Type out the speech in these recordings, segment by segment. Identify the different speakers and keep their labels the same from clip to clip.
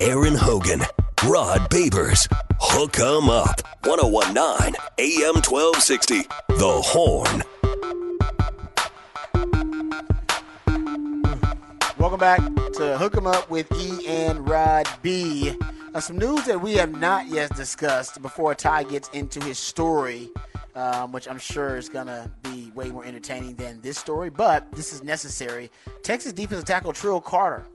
Speaker 1: Aaron Hogan, Rod Babers, Hook 'em Up, 1019 AM 1260, The Horn.
Speaker 2: Welcome back to Hook 'em Up with E and Rod B. Uh, some news that we have not yet discussed before Ty gets into his story, um, which I'm sure is going to be way more entertaining than this story, but this is necessary. Texas defensive tackle Trill Carter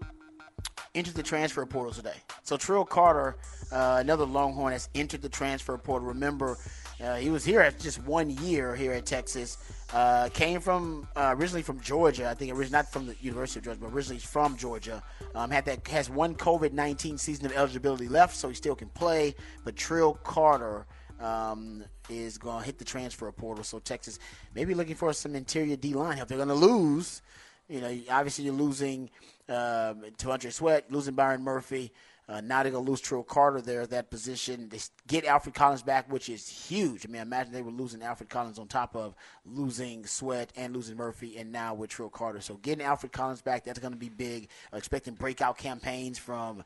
Speaker 2: entered the transfer portal today. So Trill Carter, uh, another Longhorn, has entered the transfer portal. Remember, uh, he was here at just one year here at Texas. Uh, came from uh, originally from Georgia. I think originally not from the University of Georgia, but originally from Georgia. Um, had that has one COVID nineteen season of eligibility left, so he still can play. But Trill Carter um, is going to hit the transfer portal. So Texas may be looking for some interior D line help. They're going to lose. You know, obviously you're losing um, T'Vondre Sweat, losing Byron Murphy. Uh, now they're going to lose Trill Carter there at that position. They get Alfred Collins back, which is huge. I mean, imagine they were losing Alfred Collins on top of losing Sweat and losing Murphy, and now with Trill Carter. So getting Alfred Collins back, that's going to be big. Uh, expecting breakout campaigns from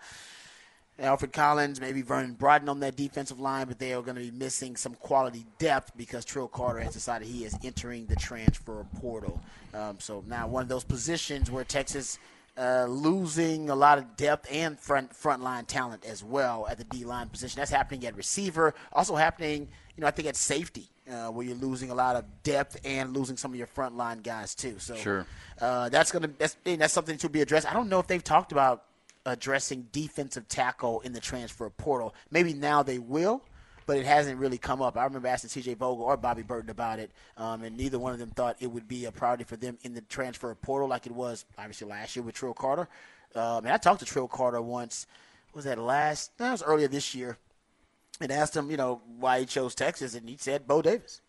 Speaker 2: Alfred Collins, maybe Vernon Broughton on that defensive line, but they are going to be missing some quality depth because Trill Carter has decided he is entering the transfer portal. Um, so now one of those positions where Texas – uh, losing a lot of depth and front front line talent as well at the D line position. That's happening at receiver. Also happening, you know, I think at safety, uh, where you're losing a lot of depth and losing some of your front line guys too. So
Speaker 3: sure.
Speaker 2: uh, that's gonna that's that's something to be addressed. I don't know if they've talked about addressing defensive tackle in the transfer portal. Maybe now they will but it hasn't really come up. I remember asking C.J. Vogel or Bobby Burton about it, um, and neither one of them thought it would be a priority for them in the transfer portal like it was obviously last year with Trill Carter. Um, and I talked to Trill Carter once. Was that last? That was earlier this year, and asked him, you know, why he chose Texas, and he said Bo Davis.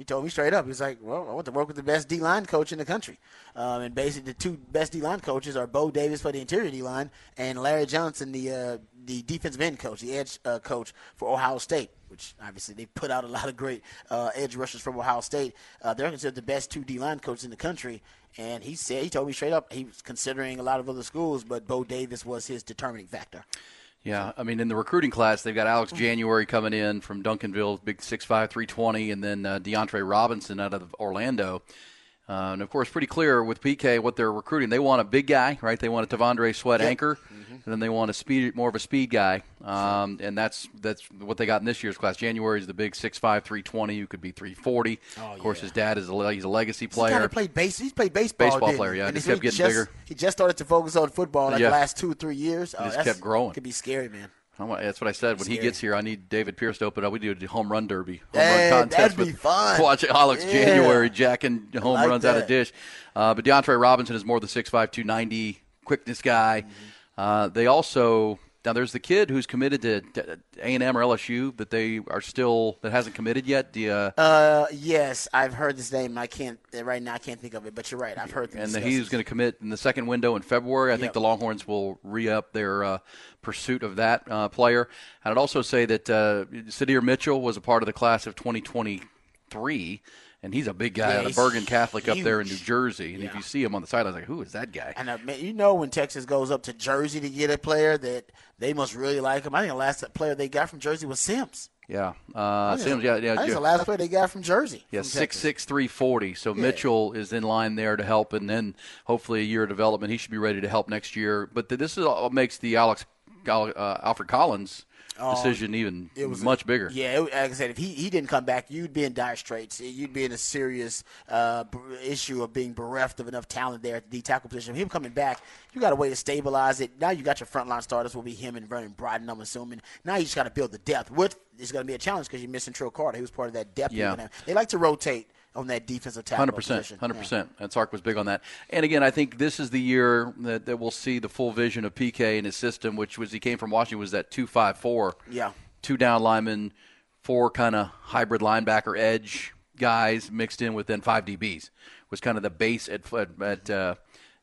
Speaker 2: He told me straight up. He was like, "Well, I want to work with the best D line coach in the country." Um, and basically, the two best D line coaches are Bo Davis for the interior D line and Larry Johnson, the uh, the defensive end coach, the edge uh, coach for Ohio State. Which obviously they put out a lot of great uh, edge rushers from Ohio State. Uh, they're considered the best two D line coaches in the country. And he said he told me straight up he was considering a lot of other schools, but Bo Davis was his determining factor.
Speaker 3: Yeah, I mean, in the recruiting class, they've got Alex January coming in from Duncanville, big 6'5", 320, and then uh, DeAndre Robinson out of Orlando. Uh, and of course, pretty clear with PK what they're recruiting. They want a big guy, right? They want a T'Vondre Sweat yep. anchor, mm-hmm. and then they want a speed, more of a speed guy. Um, and that's that's what they got in this year's class. January is the big 6'5", 320, who could be 340. Oh, of course, yeah. his dad is a he's a legacy player.
Speaker 2: He played base. He's played baseball.
Speaker 3: Baseball player, yeah. And
Speaker 2: he
Speaker 3: kept getting
Speaker 2: just,
Speaker 3: bigger.
Speaker 2: He just started to focus on football like yeah. the last two or three years.
Speaker 3: Oh, just kept growing.
Speaker 2: Could be scary, man.
Speaker 3: That's what I said. When he gets here, I need David Pierce to open up. We do a home run derby,
Speaker 2: home
Speaker 3: hey,
Speaker 2: run contest. That'd be fun.
Speaker 3: Watch Alex yeah. January jacking home like runs that. out of dish. Uh, but DeAndre Robinson is more the 6'5", 290 quickness guy. Mm-hmm. Uh, they also now there's the kid who's committed to A and M or LSU that they are still that hasn't committed yet. Do you,
Speaker 2: uh, yes, I've heard this name. I can't right now. I can't think of it, but you're right. I've heard.
Speaker 3: And he's going to commit in the second window in February. I yep. think the Longhorns will re up their uh, pursuit of that uh, player. And I'd also say that uh, Sydir Mitchell was a part of the class of 2023 and he's a big guy yeah, out of Bergen Catholic huge. up there in New Jersey. And yeah. if you see him on the side, I was like, "Who is that guy?"
Speaker 2: And uh, you know, when Texas goes up to Jersey to get a player, that they must really like him. I think the last player they got from Jersey was Sims.
Speaker 3: Yeah, uh, Sims. Yeah, yeah.
Speaker 2: That's the last player they got from Jersey.
Speaker 3: Yeah, six six three forty. So yeah. Mitchell is in line there to help, and then hopefully a year of development. He should be ready to help next year. But this is what makes the Alex uh, Alfred Collins um, decision even it was much bigger.
Speaker 2: Yeah, it, like I said, if he, he didn't come back, you'd be in dire straits. You'd be in a serious uh, issue of being bereft of enough talent there at the D tackle position. Him coming back, you got a way to stabilize it. Now you got your frontline starters will be him and Vernon Broughton, I'm assuming. Now you just got to build the depth. With it's going to be a challenge because you're missing Trill Carter. He was part of that depth.
Speaker 3: Yeah.
Speaker 2: They like to rotate on that defensive tackle
Speaker 3: 100%,
Speaker 2: position.
Speaker 3: 100%. Yeah. And Sark was big on that. And again, I think this is the year that, that we'll see the full vision of PK and his system, which was he came from Washington, was that 254.
Speaker 2: Yeah.
Speaker 3: Two down linemen, four kind of hybrid linebacker edge guys mixed in with then five DBs was kind of the base at at, uh,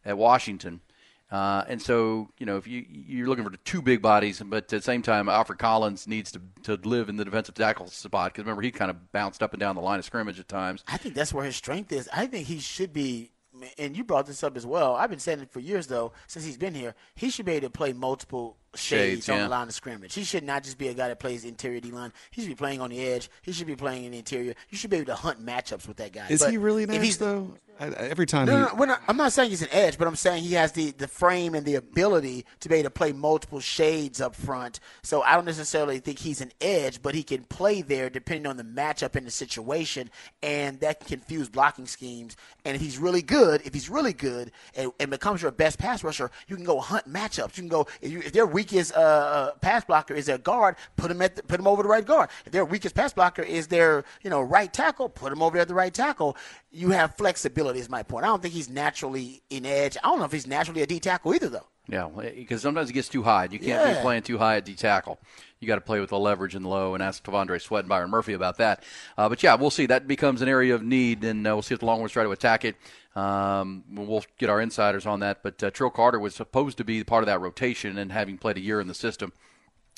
Speaker 3: at Washington. Uh, and so, you know, if you you're looking for two big bodies, but at the same time, Alfred Collins needs to, to live in the defensive tackle spot because remember he kind of bounced up and down the line of scrimmage at times.
Speaker 2: I think that's where his strength is. I think he should be and you brought this up as well. I've been saying it for years though, since he's been here. He should be able to play multiple shades,
Speaker 3: Shades,
Speaker 2: on
Speaker 3: yeah.
Speaker 2: the line of scrimmage. He should not just be a guy that plays interior D line. He should be playing on the edge. He should be playing in the interior. You should be able to hunt matchups with that guy.
Speaker 4: Is
Speaker 2: But
Speaker 4: he really an edge
Speaker 2: he's-
Speaker 4: though? I, I- every time
Speaker 2: no,
Speaker 4: he,
Speaker 2: no, no, we're not, I'm not saying he's an edge, but I'm saying he has the, the frame and the ability to be able to play multiple shades up front. So I don't necessarily think he's an edge, but he can play there depending on the matchup and the situation, and that can confuse blocking schemes. And if he's really good, if he's really good and, and becomes your best pass rusher, you can go hunt matchups. You can go if, you, if their weakest uh, uh, pass blocker is their guard, put him at the, put him over the right guard. If their weakest pass blocker is their you know right tackle, put him over there at the right tackle. You have flexibility. Is my point. I don't think he's naturally an edge. I don't know if he's naturally a D tackle either, though.
Speaker 3: Yeah, because sometimes it gets too high. You can't be playing too high at D tackle. You got to play with the leverage and low, and ask T'Vondre Sweat and Byron Murphy about that. Uh, but yeah, we'll see. That becomes an area of need, and uh, we'll see if the Longhorns try to attack it. Um, we'll get our insiders on that. But uh, Trill Carter was supposed to be part of that rotation, and having played a year in the system.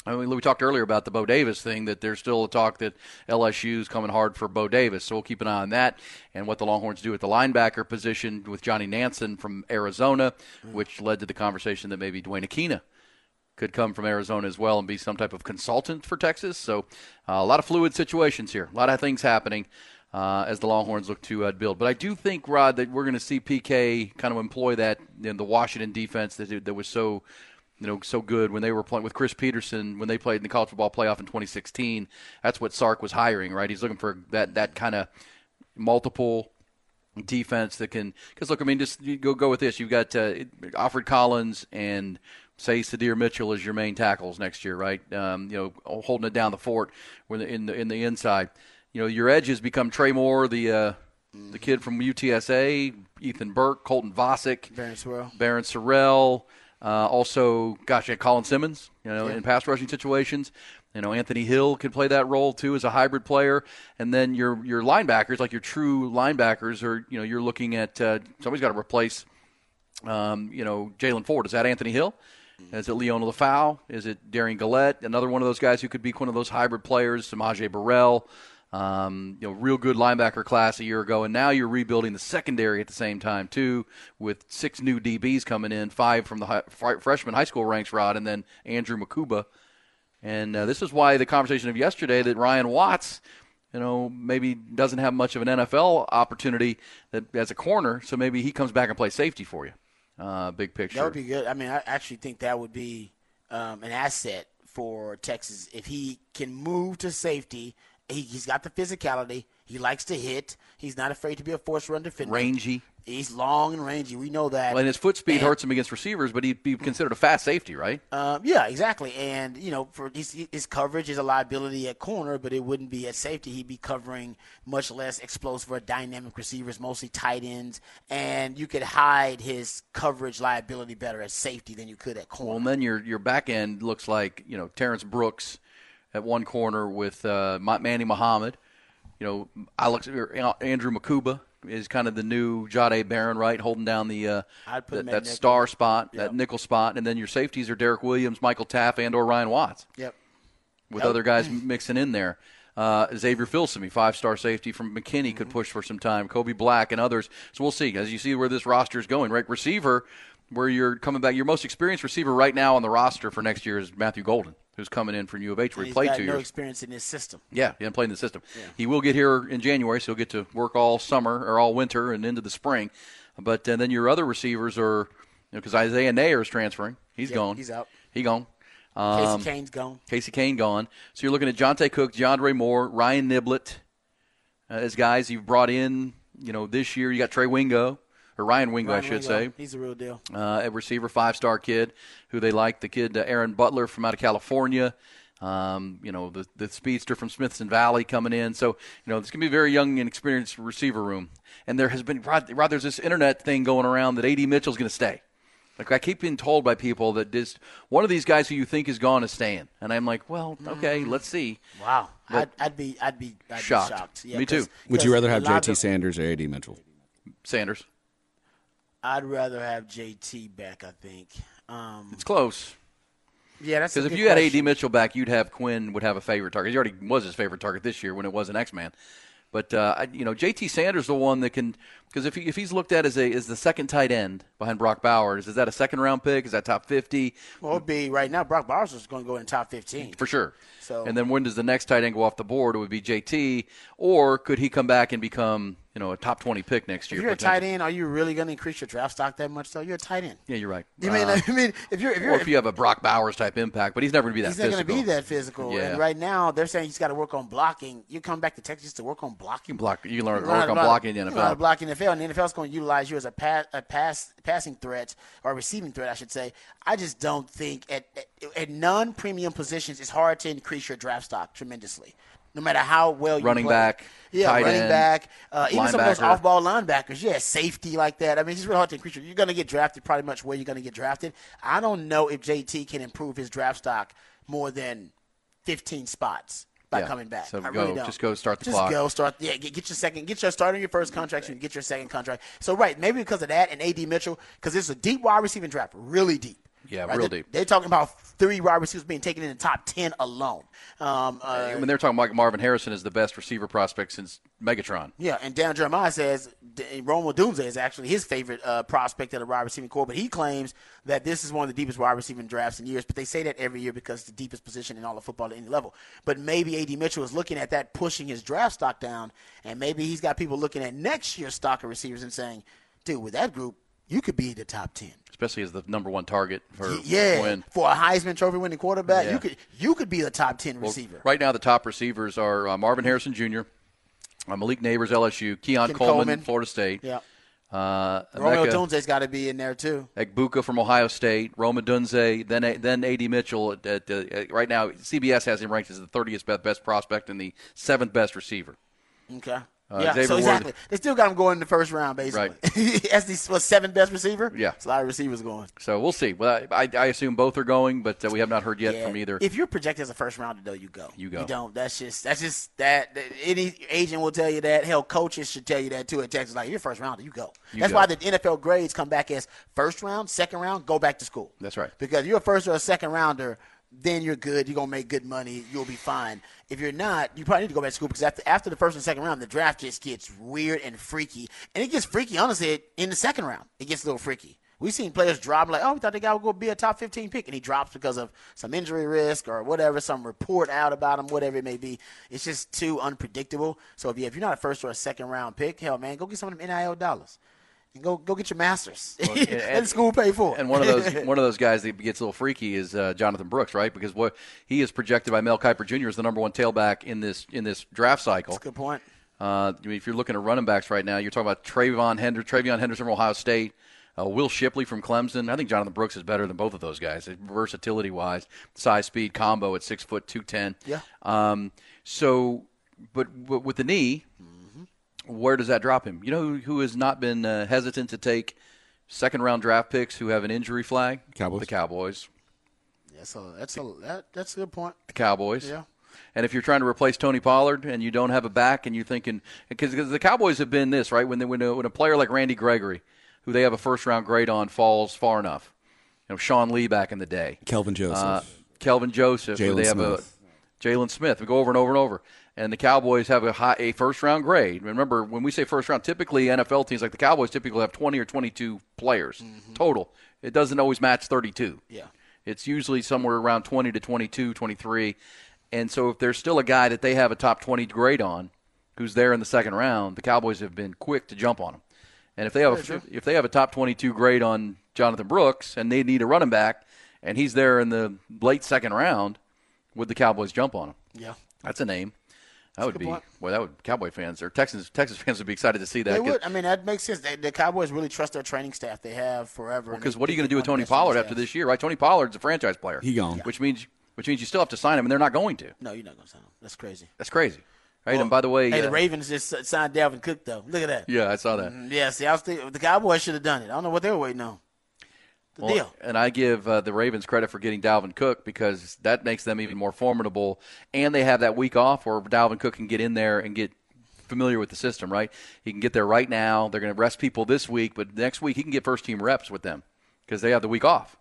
Speaker 3: I mean, we talked earlier about the Bo Davis thing, that there's still a talk that LSU is coming hard for Bo Davis. So we'll keep an eye on that and what the Longhorns do at the linebacker position with Johnny Nansen from Arizona, which led to the conversation that maybe Duane Akina could come from Arizona as well and be some type of consultant for Texas. So uh, a lot of fluid situations here, a lot of things happening. Uh, as the Longhorns look to uh, build, but I do think Rod that we're going to see PK kind of employ that in the Washington defense that that was so you know, so good when they were playing with Chris Petersen when they played in the college football playoff in 2016. That's what Sark was hiring, right? He's looking for that that kind of multiple defense that can. Because look, I mean, just go go with this. You've got uh, Alfred Collins and say Sydir Mitchell as your main tackles next year, right? Um, you know, holding it down the fort in the in the inside. You know, your edges become Trey Moore, the uh, the kid from UTSA, Ethan Burke, Colton Vasek,
Speaker 2: Baron Swirl.
Speaker 3: Barryn Sorrell. Uh, also, gosh, yeah, Colin Simmons, you know, in pass rushing situations. You know, Anthony Hill could play that role too as a hybrid player. And then your your linebackers, like your true linebackers, are you know you're looking at uh, somebody's got to replace, um, you know, Jaylan Ford. Is that Anthony Hill? Is it Liona Lefau? Is it Derion Gullette? Another one of those guys who could be one of those hybrid players. S'Maje Burrell. Um, you know, real good linebacker class a year ago, and now you're rebuilding the secondary at the same time too, with six new DBs coming in, five from the high, fr- freshman high school ranks, Rod, and then Andrew Mukuba. And uh, this is why the conversation of yesterday that Ryan Watts, you know, maybe doesn't have much of an NFL opportunity that, as a corner, so maybe he comes back and plays safety for you. Uh, big picture.
Speaker 2: That would be good. I mean, I actually think that would be um, an asset for Texas if he can move to safety. He, he's got the physicality. He likes to hit. He's not afraid to be a force run defender.
Speaker 3: rangy.
Speaker 2: He's long and rangy. We know that.
Speaker 3: Well, And his foot speed
Speaker 2: And-
Speaker 3: hurts him against receivers, but he'd be considered a fast safety, right?
Speaker 2: Um, yeah, exactly. And you know, for his, his coverage is a liability at corner, but it wouldn't be at safety. He'd be covering much less explosive or dynamic receivers, mostly tight ends, and you could hide his coverage liability better at safety than you could at corner.
Speaker 3: Well, and then your your back end looks like you know Terrance Brooks at one corner with uh, Manny Muhammad. You know, Alex Andrew Mukuba is kind of the new Jahdae Barron, right, holding down the uh,
Speaker 2: I'd put
Speaker 3: that,
Speaker 2: nickel.
Speaker 3: star spot,
Speaker 2: Yep.
Speaker 3: that nickel spot, and then your safeties are Derek Williams, Michael Taaffe, and or Ryan Watts
Speaker 2: yep.
Speaker 3: with
Speaker 2: Yep.
Speaker 3: other guys mixing in there. Uh, Xavier Filsaime, five-star safety from McKinney, could push for some time. Kobe Black and others. So we'll see as you see where this roster is going. Right, receiver, where you're coming back. Your most experienced receiver right now on the roster for next year is Matthew Golden, who's coming in from U of H, where he played two
Speaker 2: no
Speaker 3: years.
Speaker 2: experience in this system.
Speaker 3: Yeah, he hasn't played in the system. He will get here in January, so he'll get to work all summer or all winter and into the spring. But uh, then your other receivers are, because Isaiah Neyor is transferring. He's
Speaker 2: Yeah,
Speaker 3: gone.
Speaker 2: he's out.
Speaker 3: He gone.
Speaker 2: Casey
Speaker 3: Um,
Speaker 2: Cain's gone.
Speaker 3: Casey Cain gone. So you're looking at Johntay Cook, DeAndre Moore, Ryan Niblett uh, as guys you've brought in. You know, this year you got Trey Wingo or Ryan Wingo,
Speaker 2: Ryan
Speaker 3: I should
Speaker 2: Wingo,
Speaker 3: say,
Speaker 2: he's a real deal.
Speaker 3: uh, a receiver, five star kid who they like. The kid uh, Aaron Butler from out of California. Um, you know, the the speedster from Smithson Valley coming in. So you know, this gonna be a very young and experienced receiver room. And there has been Rod, Rod there's this internet thing going around that Ad Mitchell's gonna stay. Like I keep being told by people that just one of these guys who you think is gone is staying, and I'm like, well, okay, let's see.
Speaker 2: Wow, I'd, I'd be, I'd be, I'd
Speaker 3: Shocked.
Speaker 2: be shocked. Yeah,
Speaker 3: Me too.
Speaker 4: Would you rather have JT Sanders or AD Mitchell?
Speaker 3: Sanders,
Speaker 2: I'd rather have JT back. I think. Um,
Speaker 3: it's close
Speaker 2: yeah, that's
Speaker 3: because if
Speaker 2: good
Speaker 3: you had
Speaker 2: question.
Speaker 3: Ad Mitchell back, you'd have Quinn would have a favorite target. He already was his favorite target this year when it was an X Man. But uh, I- you know, J.T. Sanders the one that can because if he, if he's looked at as a as the second tight end behind Brock Bowers, is that a second round pick? Is that top fifty
Speaker 2: Well, it'd be right now. Brock Bowers is going to go in top 15.
Speaker 3: for sure?
Speaker 2: So-
Speaker 3: and then when does the next tight end go off the board? It would be J.T. Or could he come back and become you know a top twenty pick next year?
Speaker 2: If you're a tight end, are you really going to increase your draft stock that much? Though you're a tight end.
Speaker 3: Yeah, you're right.
Speaker 2: You mean,
Speaker 3: Uh,
Speaker 2: I mean, if you're if you're
Speaker 3: or if you have a Brock Bowers type impact, but he's never going to be that
Speaker 2: he's not going to be that physical.
Speaker 3: Yeah.
Speaker 2: And right now, they're saying he's got to work on blocking. You come back to Texas to work on blocking.
Speaker 3: You block. You learn
Speaker 2: Learn
Speaker 3: work on
Speaker 2: about-
Speaker 3: blocking in the
Speaker 2: you learn
Speaker 3: NFL.
Speaker 2: block in the NFL, and the NFL's going to utilize you as a pass, a pass, passing threat or receiving threat, I should say. I just don't think at at, at non-premium positions, it's hard to increase your draft stock tremendously. No matter how well you
Speaker 3: Running
Speaker 2: play.
Speaker 3: back,
Speaker 2: yeah, running
Speaker 3: end,
Speaker 2: back, uh, even some of those off-ball linebackers, yeah, safety like that. I mean, it's really hard to increase. You're going to get drafted pretty much where you're going to get drafted. I don't know if JT can improve his draft stock more than 15 spots by
Speaker 3: Yeah.
Speaker 2: coming back.
Speaker 3: So
Speaker 2: I
Speaker 3: go-
Speaker 2: really don't.
Speaker 3: just go start the
Speaker 2: just
Speaker 3: clock.
Speaker 2: go start. Yeah, get, get your second. Get your start on your first contract. So you can get your second contract. So right, maybe because of that and AD Mitchell, because it's a deep wide receiving draft, really deep.
Speaker 3: Yeah,
Speaker 2: right?
Speaker 3: real
Speaker 2: They're-
Speaker 3: deep.
Speaker 2: They're talking about three wide receivers being taken in the top ten alone. Um, uh,
Speaker 3: I mean, they're talking like Marvin Harrison is the best receiver prospect since Megatron.
Speaker 2: yeah, and Dan Jeremiah says Rome Odunze is actually his favorite uh, prospect of the wide receiving core, but he claims that this is one of the deepest wide receiving drafts in years. But they say that every year because it's the deepest position in all of football at any level. But maybe AD Mitchell is looking at that, pushing his draft stock down, and maybe he's got people looking at next year's stock of receivers and saying, "Dude, with that group, you could be the top ten.
Speaker 3: Especially as the number one target for
Speaker 2: Yeah, for a Heisman Trophy winning quarterback,
Speaker 3: Yeah.
Speaker 2: you could you could be the top ten receiver.
Speaker 3: Right now, the top receivers are uh, Marvin Harrison Jr., uh, Malik Nabers, LSU, Keon
Speaker 2: Ken
Speaker 3: Coleman,
Speaker 2: Coleman.
Speaker 3: Florida State,
Speaker 2: Yeah,
Speaker 3: uh,
Speaker 2: Romeo has got to be in there too.
Speaker 3: Egbuka from Ohio State, Rome Odunze, then then AD Mitchell. At, at, uh, right now, CBS has him ranked as the 30th best, best prospect and the seventh best receiver.
Speaker 2: Okay.
Speaker 3: Uh,
Speaker 2: yeah,
Speaker 3: Xavier
Speaker 2: so
Speaker 3: Ward-
Speaker 2: exactly. They still got him going in the first round, basically. As the what, seventh best receiver?
Speaker 3: Yeah.
Speaker 2: It's a lot of receivers going.
Speaker 3: So we'll see. Well, I, I assume both are going, but uh, we have not heard yet
Speaker 2: Yeah.
Speaker 3: from either.
Speaker 2: If you're projected as a first rounder, though, you go.
Speaker 3: You go.
Speaker 2: You don't. That's just that's just that. that- Any agent will tell you that. Hell, coaches should tell you that too. At Texas, like you're first rounder, you go.
Speaker 3: You
Speaker 2: that's
Speaker 3: go.
Speaker 2: why the NFL grades come back as first round, second round, go back to school.
Speaker 3: That's right.
Speaker 2: Because you're a first or a second rounder, then you're good. You're gonna make good money. You'll be fine. If you're not, you probably need to go back to school because after after the first and second round, the draft just gets weird and freaky, and it gets freaky. Honestly, in the second round, it gets a little freaky. We've seen players drop like, oh, we thought the guy would go be a top 15 pick, and he drops because of some injury risk or whatever, some report out about him, whatever it may be. It's just too unpredictable. So if, you, if you're not a first or a second round pick, hell, man, go get some of them NIL dollars. And go go get your masters.
Speaker 3: and-
Speaker 2: and, school pay for it.
Speaker 3: And one of those one of those guys that gets a little freaky is uh, Jonathan Brooks, right? Because what he is projected by Mel Kiper Jr. as the number one tailback in this in this draft cycle.
Speaker 2: That's a good point.
Speaker 3: Uh, I mean, if you're looking at running backs right now, you're talking about Trayvon Hender, TreVeyon Henderson from Ohio State, uh, Will Shipley from Clemson. I think Jonathan Brooks is better than both of those guys, versatility wise, size speed combo at six foot two ten.
Speaker 2: Yeah.
Speaker 3: Um, so, but, but with the knee, where does that drop him? You know who, who has not been uh, hesitant to take second round draft picks who have an injury flag?
Speaker 4: Cowboys.
Speaker 3: The Cowboys.
Speaker 2: That's a that's a that, that's a good point.
Speaker 3: The Cowboys.
Speaker 2: Yeah.
Speaker 3: And if you're trying to replace Tony Pollard and you don't have a back and you're thinking because the Cowboys have been this right when they, when a, when a player like Randy Gregory, who they have a first round grade on, falls far enough. You know Sean Lee back in the day,
Speaker 4: Kelvin Joseph.
Speaker 3: uh, Kelvin Joseph,
Speaker 4: Jaylon
Speaker 3: they have
Speaker 4: Smith.
Speaker 3: a Jaylon Smith. We go over and over and over. And the Cowboys have a high, a first round grade. Remember, when we say first round, typically NFL teams like the Cowboys typically have 20 or 22 players mm-hmm. total. It doesn't always match 32.
Speaker 2: Yeah.
Speaker 3: It's usually somewhere around 20 to 22, 23. And so if there's still a guy that they have a top 20 grade on who's there in the second round, the Cowboys have been quick to jump on him. And if they have a, if they have a top 22 grade on Jonathan Brooks and they need a running back and he's there in the late second round, would the Cowboys jump on him?
Speaker 2: Yeah.
Speaker 3: That's a name. That would be
Speaker 2: point.
Speaker 3: well. That would Cowboy fans or Texans Texas fans would be excited to see that.
Speaker 2: They
Speaker 3: 'cause-
Speaker 2: would. I mean, that makes sense. They, the Cowboys really trust their training staff. They have forever.
Speaker 3: Because what are you going to do with Tony Pollard after this year, right? Tony Pollard's a franchise player.
Speaker 4: He gone.
Speaker 3: Which means which means you still have to sign him, and they're not going to.
Speaker 2: No, you're not going to sign him. That's crazy.
Speaker 3: That's crazy, right?
Speaker 2: Well,
Speaker 3: and by the way,
Speaker 2: hey,
Speaker 3: uh,
Speaker 2: the Ravens just signed Dalvin Cook though. Look at that.
Speaker 3: yeah, I saw that.
Speaker 2: Yeah, see, I was thinking, the Cowboys should have done it. I don't know what they were waiting on. The
Speaker 3: Well,
Speaker 2: deal.
Speaker 3: And I give uh, the Ravens credit for getting Dalvin Cook because that makes them even more formidable, and they have that week off where Dalvin Cook can get in there and get familiar with the system. Right? He can get there right now. They're going to rest people this week, but next week he can get first team reps with them because they have the week off.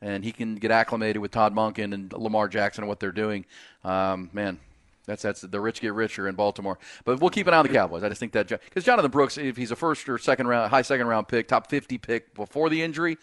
Speaker 3: and he can get acclimated with Todd Monken and Lamar Jackson and what they're doing. Um, man, That's that's the rich get richer in Baltimore. But we'll keep an eye on the Cowboys. I just think that because Jonathan Brooks, if he's a first or second round, high second round pick, top 50 pick before the injury,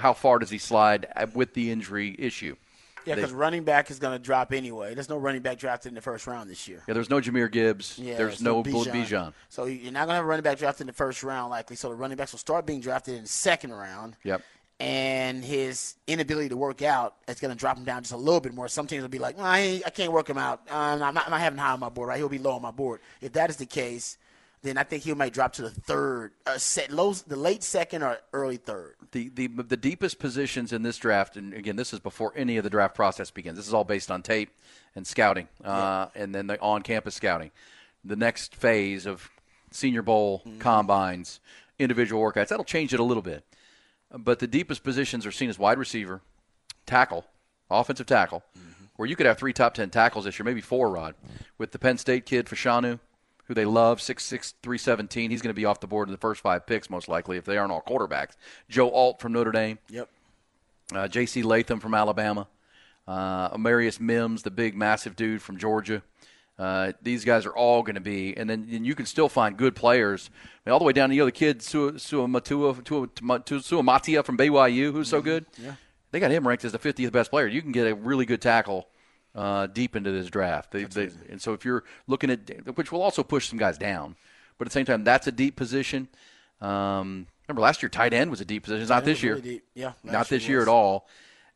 Speaker 3: how far does he slide with the injury issue?
Speaker 2: Yeah, because running back is going to drop anyway. There's no running back drafted in the first round this year.
Speaker 3: Yeah, there's no Jahmyr Gibbs. Yeah, there's no Bijan. Bijan.
Speaker 2: So you're not going to have a running back drafted in the first round likely. So the running backs will start being drafted in the second round.
Speaker 3: Yep
Speaker 2: and his inability to work out is going to drop him down just a little bit more. Some teams will be like, I, I can't work him out. Um, I'm, not, I'm not having high on my board, right? He'll be low on my board. If that is the case, then I think he might drop to the third, uh, set, low, the late second or early third.
Speaker 3: The, the the deepest positions in this draft, and again, this is before any of the draft process begins. This is all based on tape and scouting, uh, yeah. and then the on-campus scouting. The next phase of Senior Bowl mm-hmm. combines, individual workouts that'll change it a little bit. But the deepest positions are seen as wide receiver, tackle, offensive tackle, mm-hmm. where you could have three top 10 tackles this year, maybe four, Rod, with the Penn State kid, Fashanu, who they love, 6'6", 317. He's going to be off the board in the first five picks, most likely, if they aren't all quarterbacks. Joe Alt from Notre Dame.
Speaker 2: Yep.
Speaker 3: Uh, J.C. Latham from Alabama. Uh, Amarius Mims, the big, massive dude from Georgia. Uh, these guys are all going to be, and then and you can still find good players, I mean, all the way down to you know the kid Suamataia from BYU, who's so mm-hmm. good.
Speaker 2: Yeah.
Speaker 3: They got him ranked as the 50th best player. You can get a really good tackle uh, deep into this draft. They, they, and so if you're looking at, which will also push some guys down, but at the same time, that's a deep position. Um, remember last year, tight end was a deep position. It's not this year.
Speaker 2: Really yeah,
Speaker 3: not this year at all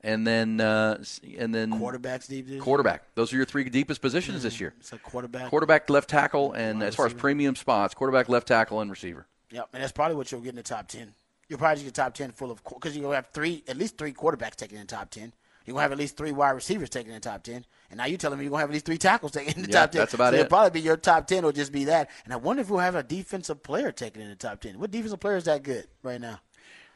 Speaker 3: and then uh, and then
Speaker 2: quarterbacks deep.
Speaker 3: Quarterback. Those are your three deepest positions mm-hmm. this year.
Speaker 2: It's quarterback,
Speaker 3: quarterback, left tackle, and as far receiver. as premium spots, quarterback, left tackle, and receiver.
Speaker 2: Yep, and that's probably what you'll get in the top ten. You'll probably get top ten full of because you'll have three, at least three quarterbacks taken in the top ten. You're gonna have at least three wide receivers taken in the top ten, and now you're telling me you're gonna have at least three tackles taken in the
Speaker 3: yeah,
Speaker 2: top ten.
Speaker 3: That's about
Speaker 2: so
Speaker 3: it.
Speaker 2: It'll probably be your top ten will just be that. And I wonder if we'll have a defensive player taken in the top ten. What defensive player is that good right now?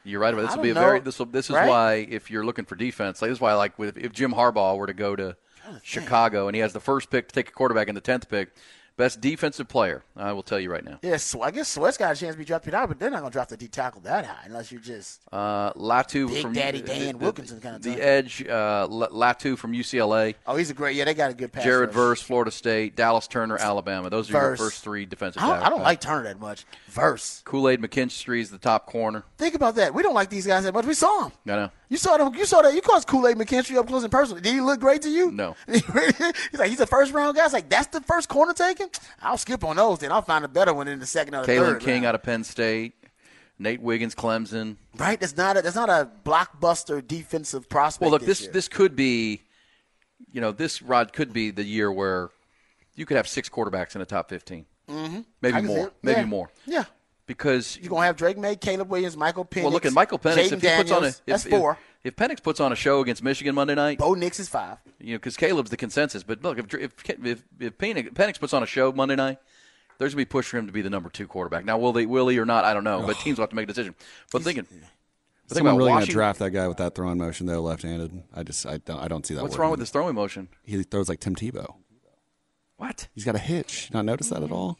Speaker 3: You're right. About this will be a know, very. This will. This is right? why if you're looking for defense, like, this is why like with if Jim Harbaugh were to go to Chicago and he has the first pick to take a quarterback in the tenth pick, Best defensive player, I will tell you right now.
Speaker 2: Yes, yeah, I guess Sweat's got a chance to be drafted high, but they're not going to draft the D tackle that high unless you're just
Speaker 3: uh, Latu
Speaker 2: Big
Speaker 3: from
Speaker 2: Daddy Dan the, Wilkinson kind of
Speaker 3: the edge. Uh, Latu from UCLA.
Speaker 2: Oh, he's a great. Yeah, they got a good pass.
Speaker 3: Jared Verse, Florida State. Dallas Turner, Alabama. Those are Verse. your first three defensive.
Speaker 2: I don't, I don't like Turner that much. Verse.
Speaker 3: Kool Aid McKinstry is the top corner.
Speaker 2: Think about that. We don't like these guys that much. We saw him.
Speaker 3: I know.
Speaker 2: You saw them. You saw that. You caused Kool Aid McKinstry up close and personal. Did he look great to you?
Speaker 3: No.
Speaker 2: he's like he's a first round guy. It's like that's the first corner taken. I'll skip on those. Then I'll find a better one in the second or the
Speaker 3: Kalen
Speaker 2: third.
Speaker 3: King
Speaker 2: round.
Speaker 3: out of Penn State. Nate Wiggins, Clemson.
Speaker 2: Right. That's not a that's not a blockbuster defensive prospect.
Speaker 3: Well, look,
Speaker 2: this
Speaker 3: this, this could be, you know, this rod could be the year where you could have six quarterbacks in the top 15
Speaker 2: mm-hmm.
Speaker 3: Maybe more. Maybe
Speaker 2: yeah.
Speaker 3: more.
Speaker 2: Yeah
Speaker 3: because
Speaker 2: you're gonna have Drake Maye, Caleb Williams, Michael Penix.
Speaker 3: Well, look at Michael Penix.
Speaker 2: Jayden
Speaker 3: if he
Speaker 2: Daniels,
Speaker 3: puts on a if,
Speaker 2: that's four.
Speaker 3: If, if Penix puts on a show against Michigan Monday night,
Speaker 2: Bo Nix is five.
Speaker 3: You know, because Caleb's the consensus. But look, if if if, if Penix, Penix puts on a show Monday night, there's gonna be push for him to be the number two quarterback. Now, will they will he or not? I don't know. But teams will have to make a decision. But thinking.
Speaker 4: But Someone really going to draft that guy with that throwing motion though, left-handed. I just I don't I don't see that.
Speaker 3: What's
Speaker 4: working.
Speaker 3: wrong with his throwing motion?
Speaker 4: He throws like Tim Tebow.
Speaker 3: What?
Speaker 4: He's got a hitch. You not notice that at all?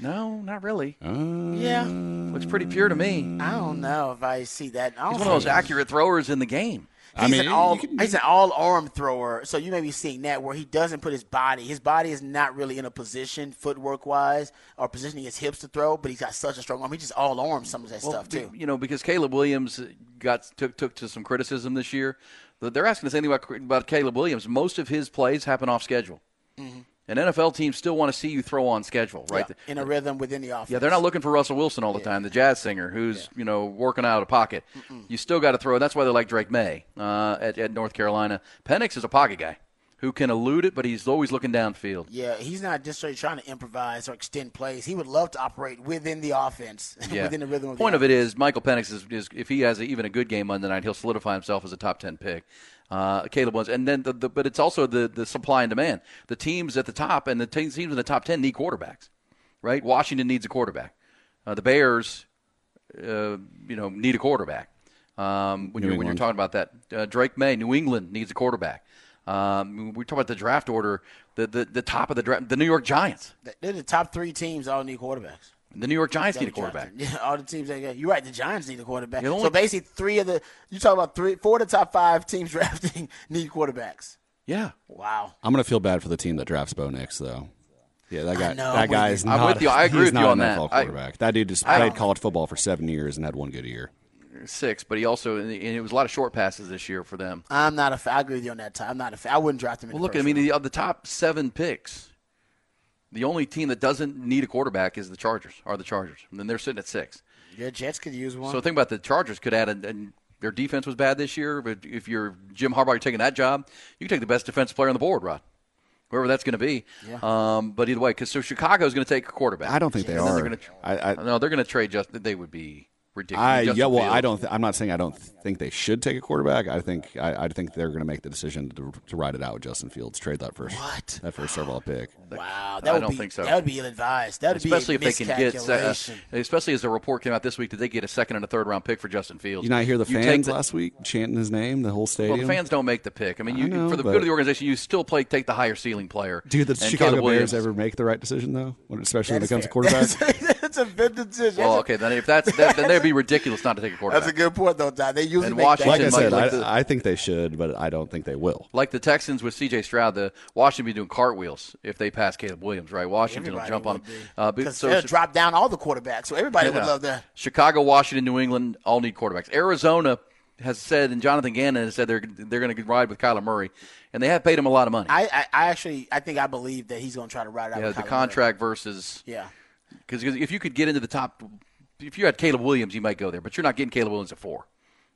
Speaker 3: No, not really.
Speaker 4: Uh,
Speaker 2: yeah,
Speaker 3: looks pretty pure to me.
Speaker 2: I don't know if I see that. I
Speaker 3: he's one of those accurate throwers in the game.
Speaker 2: He's
Speaker 4: I mean,
Speaker 2: an all can, he's an all arm thrower, so you may be seeing that where he doesn't put his body. His body is not really in a position, footwork wise, or positioning his hips to throw. But he's got such a strong arm. He just all arms some of that
Speaker 3: well,
Speaker 2: stuff too.
Speaker 3: You know, because Caleb Williams got took took to some criticism this year. They're asking the same thing about, about Caleb Williams. Most of his plays happen off schedule.
Speaker 2: Mm-hmm.
Speaker 3: And NFL teams still want to see you throw on schedule, right?
Speaker 2: Yeah, in a rhythm within the offense.
Speaker 3: Yeah, they're not looking for Russell Wilson all the
Speaker 2: yeah.
Speaker 3: time, the jazz singer who's
Speaker 2: yeah.
Speaker 3: you know working out of pocket.
Speaker 2: Mm-mm.
Speaker 3: You still got to throw. That's why they like Drake Maye uh, at, at North Carolina. Penix is a pocket guy who can elude it, but he's always looking downfield.
Speaker 2: Yeah, he's not just trying to improvise or extend plays. He would love to operate within the offense,
Speaker 3: yeah.
Speaker 2: within the rhythm. Of
Speaker 3: Point
Speaker 2: of
Speaker 3: it is, Michael Penix is, is, if he has a, even a good game Monday night, he'll solidify himself as a top ten pick. Uh, Caleb was, and then the, the, but it's also the the supply and demand. The teams at the top and the teams in the top ten need quarterbacks, right? Washington needs a quarterback. Uh, the Bears, uh, you know, need a quarterback. Um, when you're when you're talking about that, uh, Drake Maye, New England needs a quarterback. Um, we talk about the draft order. The, the the top of the draft, the New York Giants.
Speaker 2: They're the top three teams all need quarterbacks.
Speaker 3: The New York Giants need a quarterback.
Speaker 2: Yeah, all the teams. That, you're right. The Giants need a quarterback. Only, so basically, three of the you talk about three, four of the top five teams drafting need quarterbacks.
Speaker 3: Yeah.
Speaker 2: Wow.
Speaker 4: I'm gonna feel bad for the team that drafts Bo Nix though. Yeah, that guy.
Speaker 2: know,
Speaker 4: that
Speaker 2: I'm
Speaker 4: guy is
Speaker 2: you.
Speaker 3: I'm with you. I agree with you on that.
Speaker 4: NFL
Speaker 3: I-
Speaker 4: quarterback. that dude just played college football for seven years and had one good year.
Speaker 3: Six, but he also and it was a lot of short passes this year for them.
Speaker 2: I'm not a fan. I agree with you on that. Time. I'm not a fan. I wouldn't draft him. In
Speaker 3: Well,
Speaker 2: the
Speaker 3: look,
Speaker 2: first
Speaker 3: I mean,
Speaker 2: round.
Speaker 3: the, of the top seven picks, the only team that doesn't need a quarterback is the Chargers. Are the Chargers? And then they're sitting at six.
Speaker 2: your Jets could use one.
Speaker 3: So think about the Chargers could add, a, and their defense was bad this year. But if you're Jim Harbaugh, you're taking that job, you can take the best defensive player on the board, Rod. Whoever that's going to be.
Speaker 2: Yeah.
Speaker 3: Um, but either way, because so Chicago's going to take a quarterback.
Speaker 4: I don't think they are.
Speaker 3: They're gonna,
Speaker 4: I, I,
Speaker 3: no, they're going to trade just. They would be ridiculous.
Speaker 4: I yeah, well, I don't. Th- I'm not saying I don't think they should take a quarterback. I think I, I think they're going to make the decision to, to ride it out with Justin Fields, trade that first
Speaker 2: What?
Speaker 4: that first overall pick.
Speaker 2: wow, that
Speaker 3: I
Speaker 2: would
Speaker 3: don't
Speaker 2: be,
Speaker 3: think so.
Speaker 2: That would be ill advised. That would
Speaker 3: Especially if
Speaker 2: be a
Speaker 3: they can get, uh, especially as the report came out this week, that they get a second and a third round pick for Justin Fields.
Speaker 4: You not hear the
Speaker 3: You take
Speaker 4: fans
Speaker 3: the-
Speaker 4: last week chanting his name, the whole stadium.
Speaker 3: Well, the fans don't make the pick. I mean, you,
Speaker 4: I know,
Speaker 3: for the
Speaker 4: but-
Speaker 3: good of the organization, you still play take the higher ceiling player.
Speaker 4: Do the Chicago
Speaker 3: Caleb Williams-
Speaker 4: Bears ever make the right decision though, when, especially when it comes to
Speaker 2: fair.
Speaker 4: quarterback?
Speaker 2: That's, that's a good decision.
Speaker 3: Well, okay, then if that's that, then they'd be ridiculous not to take a quarterback.
Speaker 2: That's a good point, though, Don. They usually
Speaker 3: And
Speaker 2: make
Speaker 3: Washington
Speaker 4: like I said,
Speaker 3: like
Speaker 4: I,
Speaker 3: the-
Speaker 4: I think they should, but I don't think they will.
Speaker 3: like the Texans with C.J. Stroud, the Washington be doing cartwheels if they pass Caleb Williams, right? Washington will
Speaker 2: Everybody
Speaker 3: jump on
Speaker 2: would
Speaker 3: him.
Speaker 2: be.
Speaker 3: Uh, so-
Speaker 2: they'll drop down all the quarterbacks, so everybody would love that.
Speaker 3: Chicago, Washington, New England all need quarterbacks. Arizona has said, and Jonathan Gannon has said they're they're going to ride with Kyler Murray, and they have paid him a lot of money.
Speaker 2: I, I, I actually, I think I believe that he's going to try to ride out.
Speaker 3: yeah,
Speaker 2: with
Speaker 3: the
Speaker 2: Kyler
Speaker 3: contract versus
Speaker 2: Yeah.
Speaker 3: because if you could get into the top, if you had Caleb Williams, you might go there, but you're not getting Caleb Williams at four,